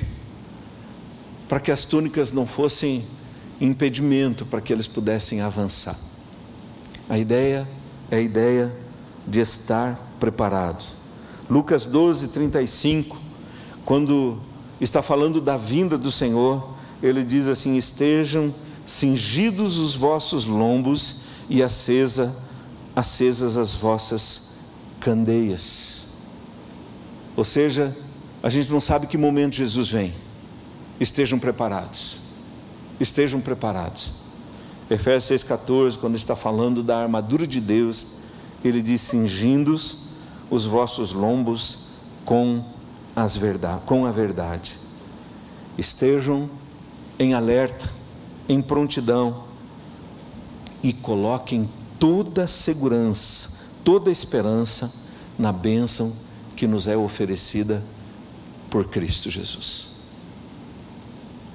para que as túnicas não fossem impedimento para que eles pudessem avançar. A ideia é a ideia de estar preparados. Lucas 12, 35, quando está falando da vinda do Senhor, ele diz assim: estejam cingidos os vossos lombos e acesa, acesas as vossas candeias. Ou seja, a gente não sabe que momento Jesus vem. Estejam preparados. Estejam preparados. Efésios 6,14, quando está falando da armadura de Deus, ele diz: cingindo os vossos lombos com, as verdade, com a verdade. Estejam em alerta, em prontidão, e coloquem toda a segurança, toda a esperança na bênção que nos é oferecida por Cristo Jesus.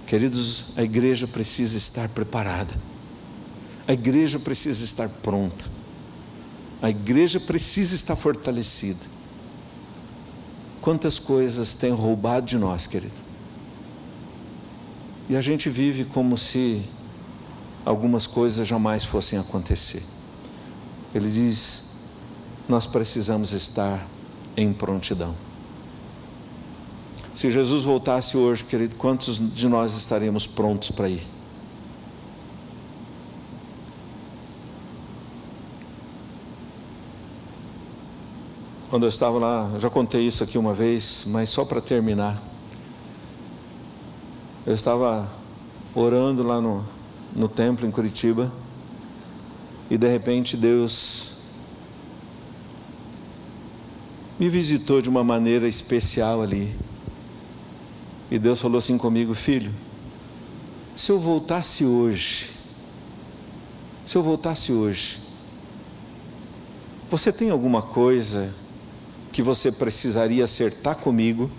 Queridos, a igreja precisa estar preparada, a igreja precisa estar pronta, a igreja precisa estar fortalecida. Quantas coisas têm roubado de nós, querido? E a gente vive como se algumas coisas jamais fossem acontecer. Ele diz: nós precisamos estar em prontidão. Se Jesus voltasse hoje, querido, quantos de nós estaremos prontos para ir? Quando eu estava lá, já contei isso aqui uma vez, mas só para terminar. Eu estava orando lá no, no templo em Curitiba e de repente Deus me visitou de uma maneira especial ali. E Deus falou assim comigo, filho, se eu voltasse hoje, se eu voltasse hoje, Você tem alguma coisa que você precisaria acertar comigo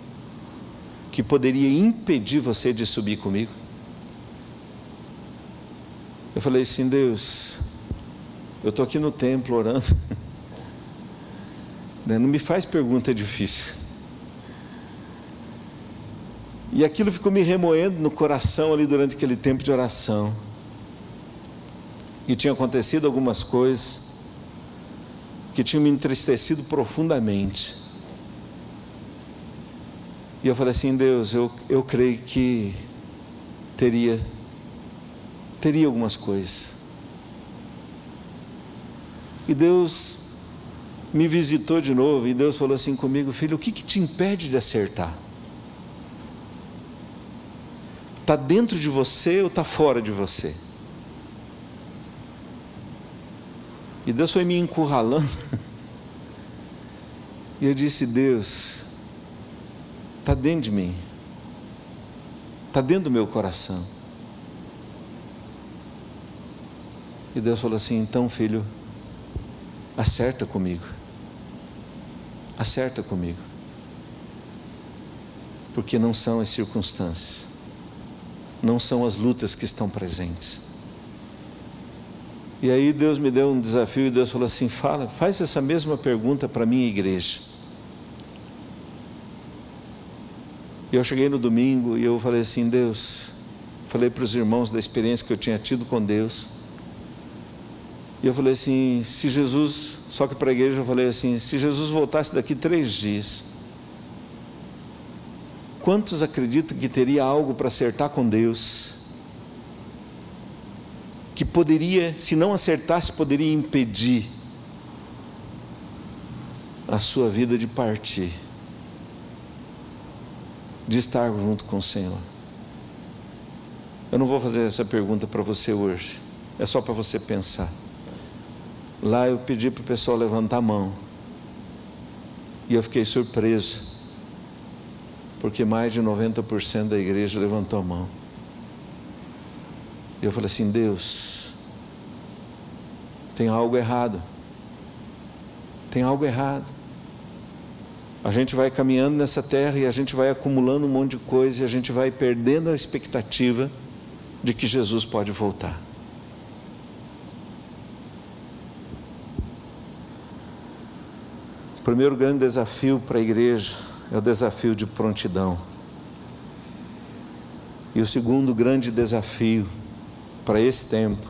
que poderia impedir você de subir comigo? Eu falei assim, Deus, eu estou aqui no templo orando. Né, não me faz pergunta difícil. E aquilo ficou me remoendo no coração ali durante aquele tempo de oração. E tinha acontecido algumas coisas que tinham me entristecido profundamente. E eu falei assim, Deus, eu, eu creio que teria teria algumas coisas. E Deus me visitou de novo e Deus falou assim comigo, filho, o que, que te impede de acertar? Está dentro de você ou está fora de você? E Deus foi me encurralando. E eu disse: Deus, está dentro de mim, está dentro do meu coração. E Deus falou assim: então, filho, acerta comigo. Acerta comigo. Porque não são as circunstâncias, não são as lutas que estão presentes. E aí Deus me deu um desafio e Deus falou assim: fala, faz essa mesma pergunta para a minha igreja. E eu cheguei no domingo e eu falei assim: Deus, falei para os irmãos da experiência que eu tinha tido com Deus. E eu falei assim: se Jesus, só que para a igreja eu falei assim: se Jesus voltasse daqui três dias, quantos acreditam que teria algo para acertar com Deus? Que poderia, se não acertasse, poderia impedir a sua vida de partir, de estar junto com o Senhor. Eu não vou fazer essa pergunta para você hoje, é só para você pensar. Lá eu pedi para o pessoal levantar a mão. E eu fiquei surpreso, porque mais de 90% da igreja levantou a mão. E eu falei assim: Deus, tem algo errado. Tem algo errado. A gente vai caminhando nessa terra e a gente vai acumulando um monte de coisa e a gente vai perdendo a expectativa de que Jesus pode voltar. O primeiro grande desafio para a igreja é o desafio de prontidão. E o segundo grande desafio para esse tempo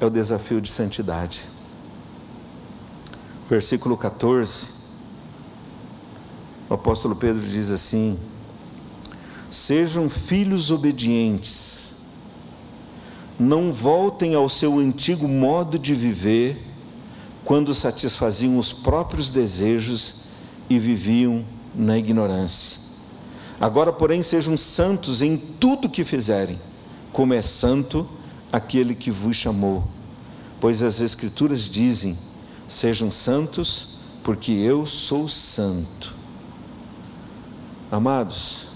é o desafio de santidade. Versículo 14, o apóstolo Pedro diz assim: Sejam filhos obedientes, não voltem ao seu antigo modo de viver quando satisfaziam os próprios desejos e viviam na ignorância. Agora, porém, sejam santos em tudo que fizerem, como é santo aquele que vos chamou. Pois as Escrituras dizem: sejam santos, porque eu sou santo. Amados,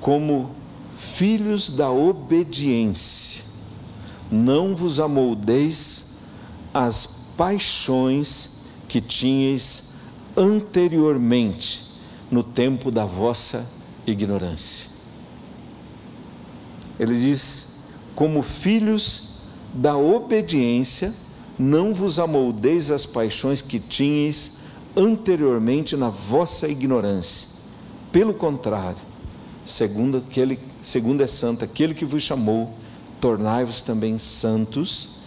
como filhos da obediência, não vos amoldeis às paixões que tinhas anteriormente no tempo da vossa ignorância. Ele diz: como filhos da obediência, não vos amoldeis as paixões que tinhas anteriormente na vossa ignorância. Pelo contrário, segundo aquele, segundo é santo aquele que vos chamou, tornai-vos também santos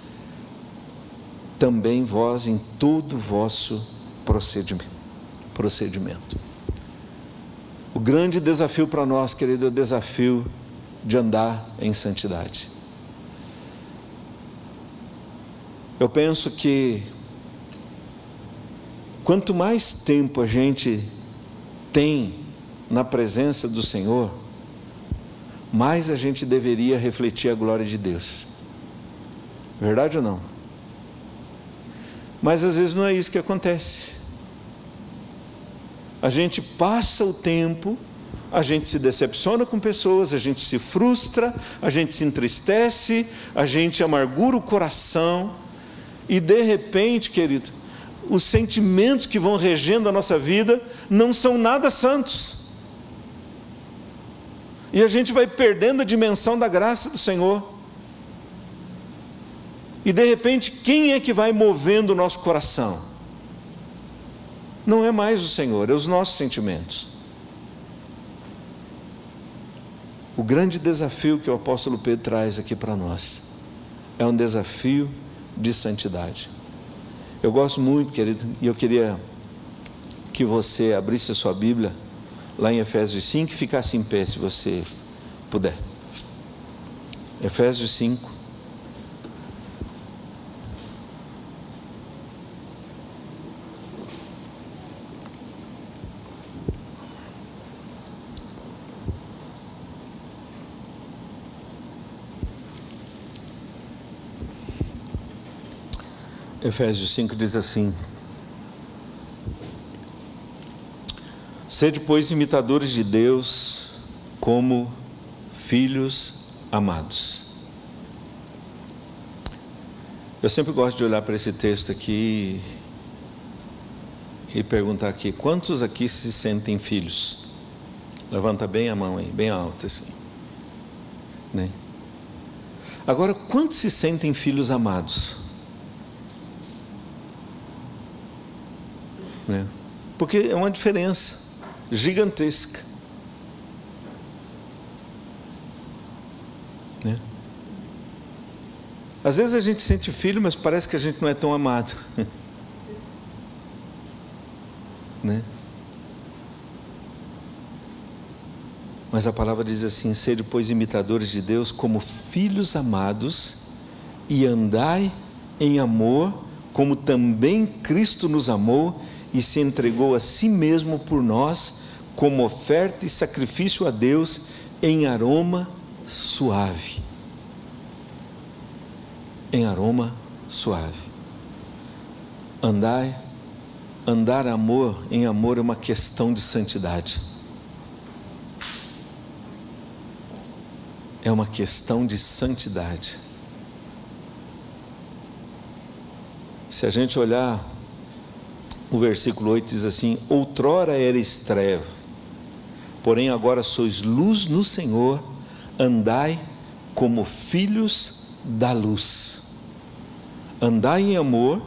também vós em todo o vosso procedimento. O grande desafio para nós, querido, é o desafio de andar em santidade. Eu penso que quanto mais tempo a gente tem na presença do Senhor, mais a gente deveria refletir a glória de Deus. Verdade ou não? Mas às vezes não é isso que acontece. A gente passa o tempo, a gente se decepciona com pessoas, a gente se frustra, a gente se entristece, a gente amargura o coração, e de repente, querido, os sentimentos que vão regendo a nossa vida não são nada santos. E a gente vai perdendo a dimensão da graça do Senhor. E de repente, quem é que vai movendo o nosso coração? Não é mais o Senhor, é os nossos sentimentos. O grande desafio que o apóstolo Pedro traz aqui para nós é um desafio de santidade. Eu gosto muito, querido, e eu queria que você abrisse a sua Bíblia lá em Efésios 5 e ficasse em pé se você puder. Efésios 5. Efésios 5 diz assim: Sede, pois, imitadores de Deus como filhos amados. Eu sempre gosto de olhar para esse texto aqui e perguntar aqui: quantos aqui se sentem filhos? Levanta bem a mão aí, bem alto assim. Né? Agora, quantos se sentem filhos amados? Né? Porque é uma diferença gigantesca. Né? Às vezes a gente sente filho, mas parece que a gente não é tão amado. né? Mas a palavra diz assim: sede, pois, imitadores de Deus como filhos amados, e andai em amor, como também Cristo nos amou e se entregou a si mesmo por nós, como oferta e sacrifício a Deus em aroma suave. Em aroma suave. Andai, andar amor em amor é uma questão de santidade. É uma questão de santidade. Se a gente olhar o versículo 8 diz assim: Outrora eres treva, porém agora sois luz no Senhor, andai como filhos da luz. Andai em amor,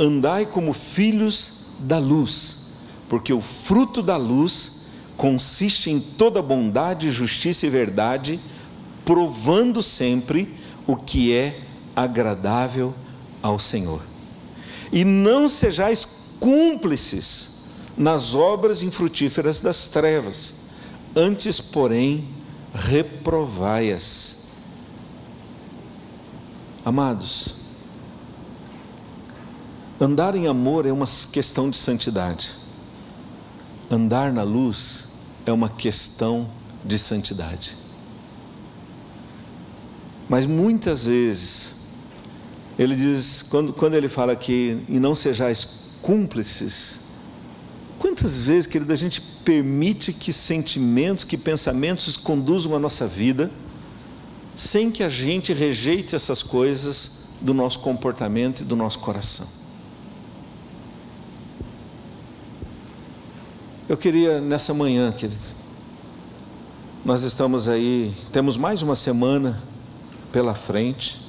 andai como filhos da luz, porque o fruto da luz consiste em toda bondade, justiça e verdade, provando sempre o que é agradável ao Senhor. E não sejais cúmplices nas obras infrutíferas das trevas, antes, porém, reprovai-as. Amados, andar em amor é uma questão de santidade, andar na luz é uma questão de santidade. Mas muitas vezes, ele diz, quando, quando ele fala que, e não sejais cúmplices. Quantas vezes, querido, a gente permite que sentimentos, que pensamentos conduzam a nossa vida, sem que a gente rejeite essas coisas do nosso comportamento e do nosso coração? Eu queria nessa manhã, querido, nós estamos aí, temos mais uma semana pela frente,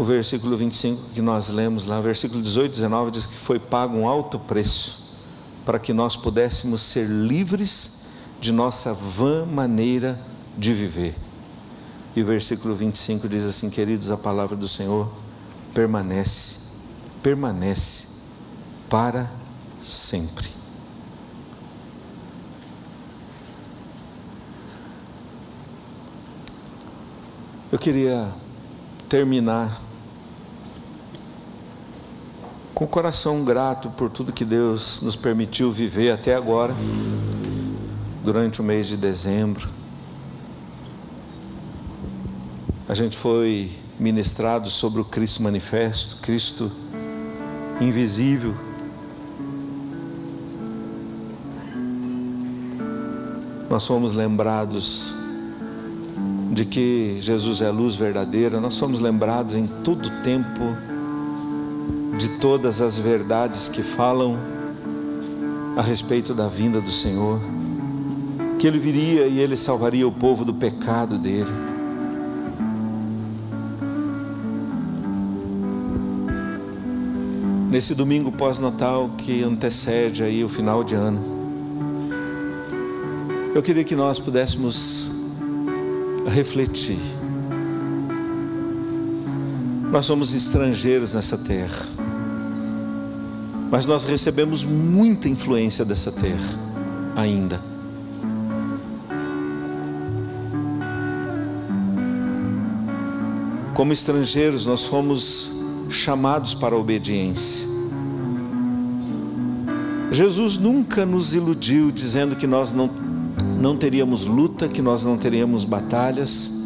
o versículo 25 que nós lemos lá, versículo 18 e 19 diz que foi pago um alto preço para que nós pudéssemos ser livres de nossa vã maneira de viver. E o versículo 25 diz assim: Queridos, a palavra do Senhor permanece, permanece para sempre. Eu queria terminar com o coração grato por tudo que Deus nos permitiu viver até agora, durante o mês de dezembro. A gente foi ministrado sobre o Cristo manifesto, Cristo invisível. Nós fomos lembrados de que Jesus é a luz verdadeira, nós somos lembrados em todo tempo de todas as verdades que falam a respeito da vinda do Senhor, que Ele viria e Ele salvaria o povo do pecado dele. Nesse domingo pós-natal que antecede aí o final de ano, eu queria que nós pudéssemos refletir. Nós somos estrangeiros nessa terra, mas nós recebemos muita influência dessa terra ainda. Como estrangeiros, nós fomos chamados para a obediência. Jesus nunca nos iludiu dizendo que nós não, não teríamos luta, que nós não teríamos batalhas.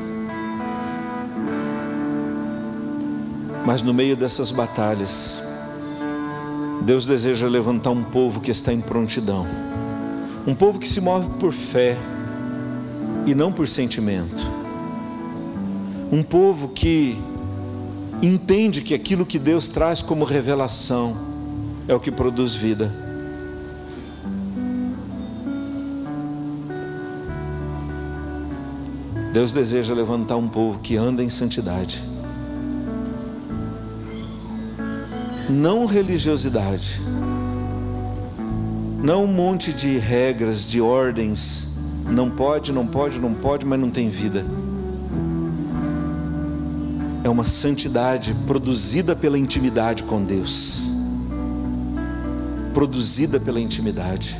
Mas no meio dessas batalhas, Deus deseja levantar um povo que está em prontidão, um povo que se move por fé e não por sentimento, um povo que entende que aquilo que Deus traz como revelação é o que produz vida. Deus deseja levantar um povo que anda em santidade. Não religiosidade, não um monte de regras, de ordens, não pode, não pode, não pode, mas não tem vida é uma santidade produzida pela intimidade com Deus. Produzida pela intimidade.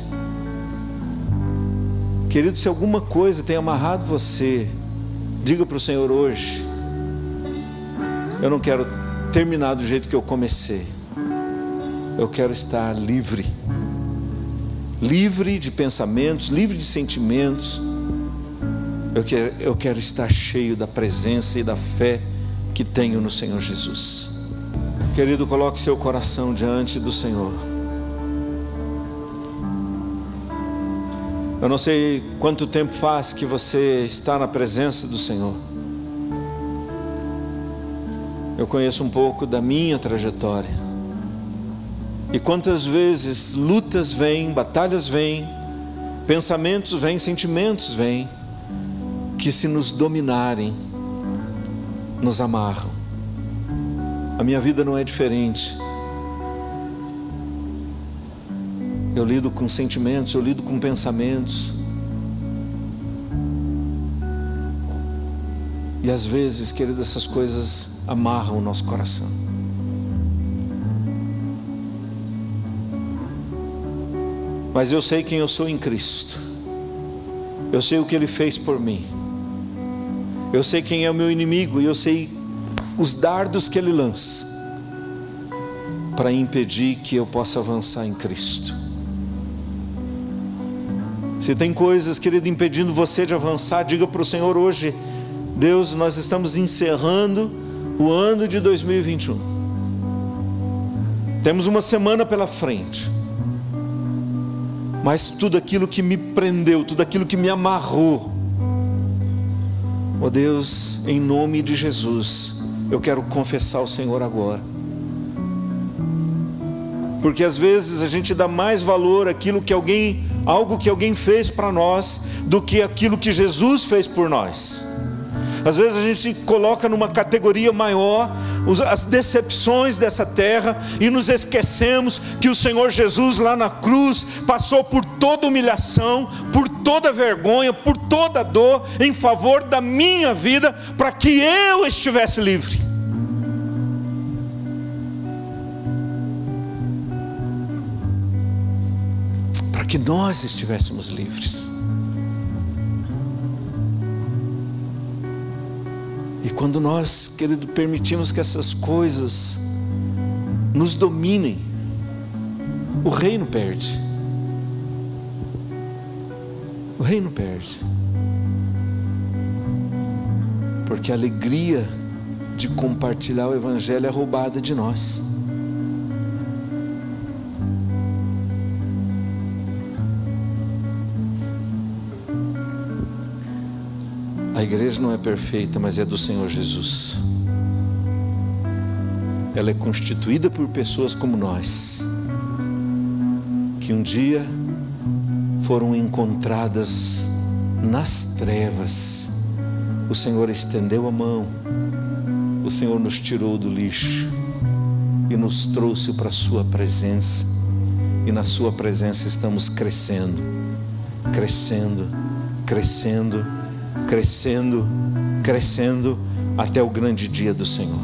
Querido, se alguma coisa tem amarrado você, diga para o Senhor hoje: eu não quero terminar do jeito que eu comecei, eu quero estar livre. Livre de pensamentos, livre de sentimentos. Eu quero, eu quero estar cheio da presença e da fé que tenho no Senhor Jesus. Querido, coloque seu coração diante do Senhor. Eu não sei quanto tempo faz que você está na presença do Senhor. Eu conheço um pouco da minha trajetória. E quantas vezes lutas vêm, batalhas vêm, pensamentos vêm, sentimentos vêm, que se nos dominarem, nos amarram. A minha vida não é diferente. Eu lido com sentimentos, eu lido com pensamentos. E às vezes, querido, essas coisas amarram o nosso coração. Mas eu sei quem eu sou em Cristo. Eu sei o que Ele fez por mim. Eu sei quem é o meu inimigo e eu sei os dardos que ele lança para impedir que eu possa avançar em Cristo. Se tem coisas, querido, impedindo você de avançar, diga para o Senhor hoje: Deus, nós estamos encerrando o ano de 2021. Temos uma semana pela frente. Mas tudo aquilo que me prendeu, tudo aquilo que me amarrou, oh Deus, em nome de Jesus, eu quero confessar ao Senhor agora. Porque às vezes a gente dá mais valor àquilo que alguém, algo que alguém fez para nós, do que aquilo que Jesus fez por nós. Às vezes a gente coloca numa categoria maior as decepções dessa terra e nos esquecemos que o Senhor Jesus lá na cruz passou por toda humilhação, por toda vergonha, por toda dor em favor da minha vida para que eu estivesse livre. Para que nós estivéssemos livres. Quando nós, querido, permitimos que essas coisas nos dominem, o reino perde. O reino perde. Porque a alegria de compartilhar o Evangelho é roubada de nós. Igreja não é perfeita, mas é do Senhor Jesus. Ela é constituída por pessoas como nós, que um dia foram encontradas nas trevas. O Senhor estendeu a mão, o Senhor nos tirou do lixo e nos trouxe para a Sua presença. E na Sua presença estamos crescendo, crescendo, crescendo, crescendo, crescendo até o grande dia do Senhor.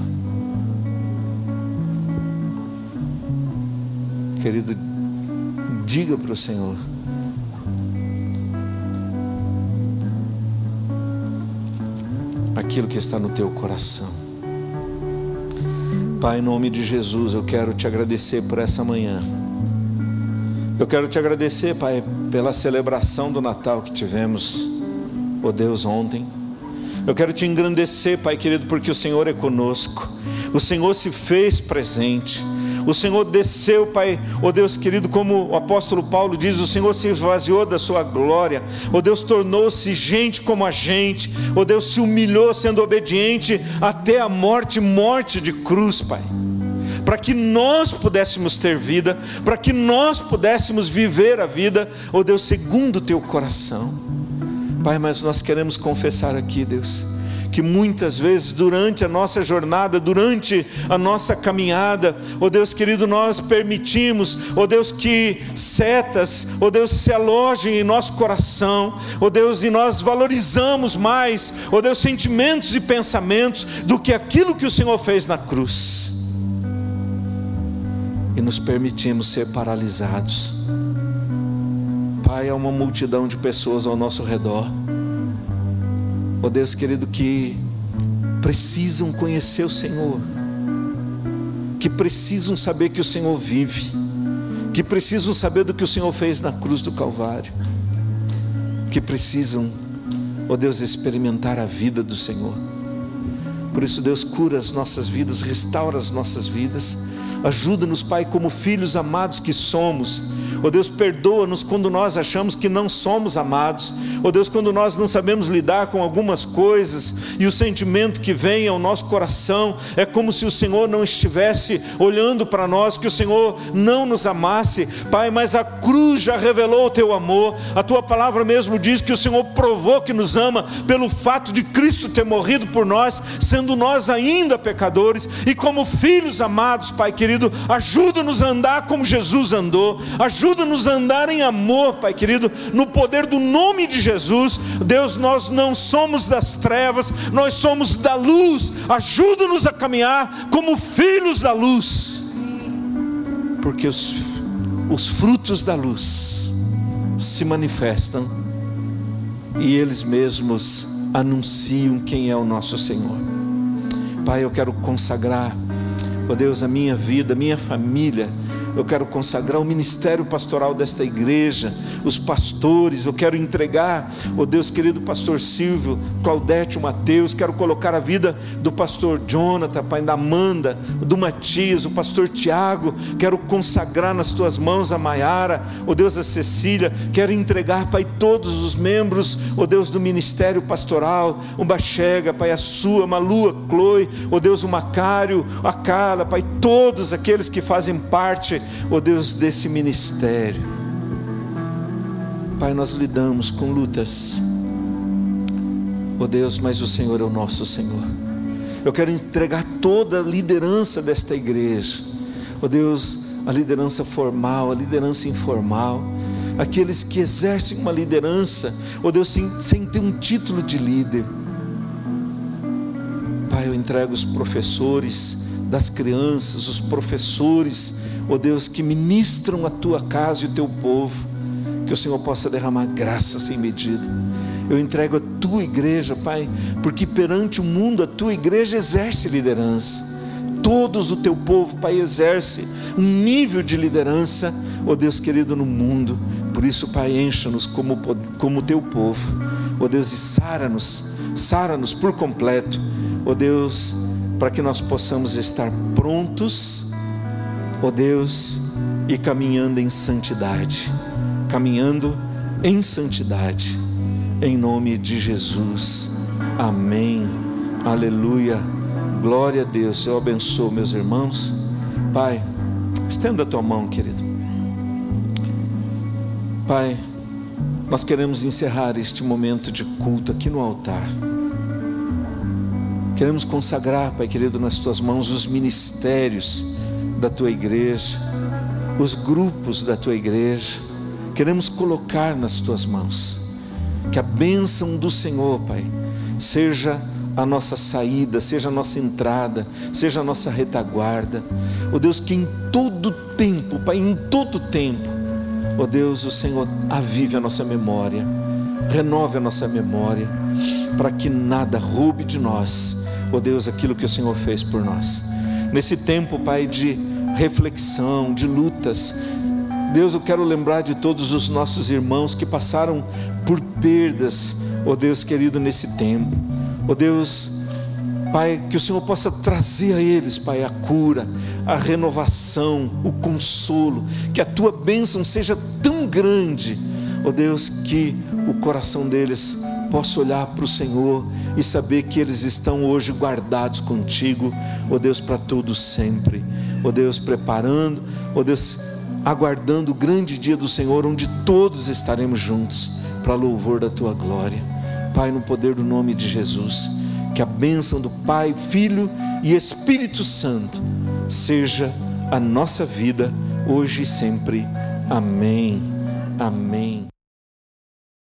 Querido, diga para o Senhor: aquilo que está no teu coração. Pai, em nome de Jesus, eu quero te agradecer por essa manhã. Eu quero te agradecer, Pai, pela celebração do Natal que tivemos, oh Deus, ontem. Eu quero te engrandecer, Pai querido, porque o Senhor é conosco. O Senhor se fez presente. O Senhor desceu, Pai, oh Deus querido, como o apóstolo Paulo diz, o Senhor se esvaziou da sua glória, oh Deus tornou-se gente como a gente, oh Deus se humilhou sendo obediente até a morte morte de cruz, Pai. Para que nós pudéssemos ter vida, para que nós pudéssemos viver a vida, ó Deus, segundo o teu coração. Pai, mas nós queremos confessar aqui, Deus, que muitas vezes durante a nossa jornada, durante a nossa caminhada, ó oh Deus querido, nós permitimos, ó oh Deus, que setas, ó oh Deus, se alojem em nosso coração, ó Deus, e nós valorizamos mais, ó Deus, sentimentos e pensamentos do que aquilo que o Senhor fez na cruz. E nos permitimos ser paralisados. Pai, há uma multidão de pessoas ao nosso redor ó oh Deus querido, que precisam conhecer o Senhor, que precisam saber que o Senhor vive, que precisam saber do que o Senhor fez na cruz do Calvário, que precisam, ó oh Deus, experimentar a vida do Senhor. Por isso, Deus cura as nossas vidas, restaura as nossas vidas, ajuda-nos, Pai, como filhos amados que somos Oh Deus, perdoa-nos quando nós achamos que não somos amados. Oh Deus, quando nós não sabemos lidar com algumas coisas e o sentimento que vem ao nosso coração é como se o Senhor não estivesse olhando para nós, que o Senhor não nos amasse. Pai, mas a cruz já revelou o teu amor. A tua palavra mesmo diz que o Senhor provou que nos ama pelo fato de Cristo ter morrido por nós, sendo nós ainda pecadores e como filhos amados, Pai querido, ajuda-nos a andar como Jesus andou. Ajuda ajuda-nos a andar em amor, Pai querido, no poder do nome de Jesus. Deus, nós não somos das trevas, nós somos da luz. Ajuda-nos a caminhar como filhos da luz, porque os, os frutos da luz se manifestam e eles mesmos anunciam quem é o nosso Senhor. Pai, eu quero consagrar, ó Deus, a minha vida, a minha família eu quero consagrar o ministério pastoral desta igreja, os pastores, eu quero entregar, oh Deus querido pastor Silvio, Claudete, Mateus, quero colocar a vida do pastor Jonathan, pai da Amanda, do Matias, o pastor Tiago, quero consagrar nas tuas mãos a Maiara, o oh Deus a Cecília, quero entregar, pai, todos os membros, oh Deus do ministério pastoral, o Bachega, pai, a sua, a Malua, Chloe, o Deus o Macário, a Carla, pai, todos aqueles que fazem parte ó oh Deus, desse ministério. Pai, nós lidamos com lutas, ó oh Deus, mas o Senhor é o nosso Senhor. Eu quero entregar toda a liderança desta igreja, ó oh Deus, a liderança formal, a liderança informal, aqueles que exercem uma liderança, ó Deus, sem, sem ter um título de líder. Pai, eu entrego os professores das crianças, os professores ó Deus, que ministram a tua casa e o teu povo, que o Senhor possa derramar graça sem medida. Eu entrego a tua igreja, Pai, porque perante o mundo a tua igreja exerce liderança. Todos do teu povo, Pai, exerce um nível de liderança, ó Deus querido, no mundo. Por isso, Pai, encha-nos como, como teu povo, ó Deus, e sara-nos, sara-nos por completo, ó Deus, para que nós possamos estar prontos ó oh Deus, e caminhando em santidade, caminhando em santidade, em nome de Jesus. Amém. Aleluia. Glória a Deus. Eu abençoo meus irmãos. Pai, estenda a tua mão, querido. Pai, nós queremos encerrar este momento de culto aqui no altar. Queremos consagrar, Pai querido, nas tuas mãos os ministérios da tua igreja, os grupos da tua igreja. Queremos colocar nas tuas mãos. Que a bênção do Senhor, Pai, seja a nossa saída, seja a nossa entrada, seja a nossa retaguarda. Ó oh Deus, que em todo tempo, Pai, em todo tempo, ó oh Deus, o Senhor avive a nossa memória, renove a nossa memória, para que nada roube de nós ó oh Deus, aquilo que o Senhor fez por nós. Nesse tempo, Pai, de reflexão, de lutas, Deus, eu quero lembrar de todos os nossos irmãos que passaram por perdas, ó oh Deus querido, nesse tempo. Ó oh Deus, Pai, que o Senhor possa trazer a eles, Pai, a cura, a renovação, o consolo, que a tua bênção seja tão grande, ó oh Deus, que o coração deles possa olhar para o Senhor e saber que eles estão hoje guardados contigo, ó Deus, para todos sempre. Ó Deus, preparando, ó Deus, aguardando o grande dia do Senhor, onde todos estaremos juntos para louvor da tua glória. Pai, no poder do nome de Jesus, que a bênção do Pai, Filho e Espírito Santo seja a nossa vida hoje e sempre. Amém. Amém.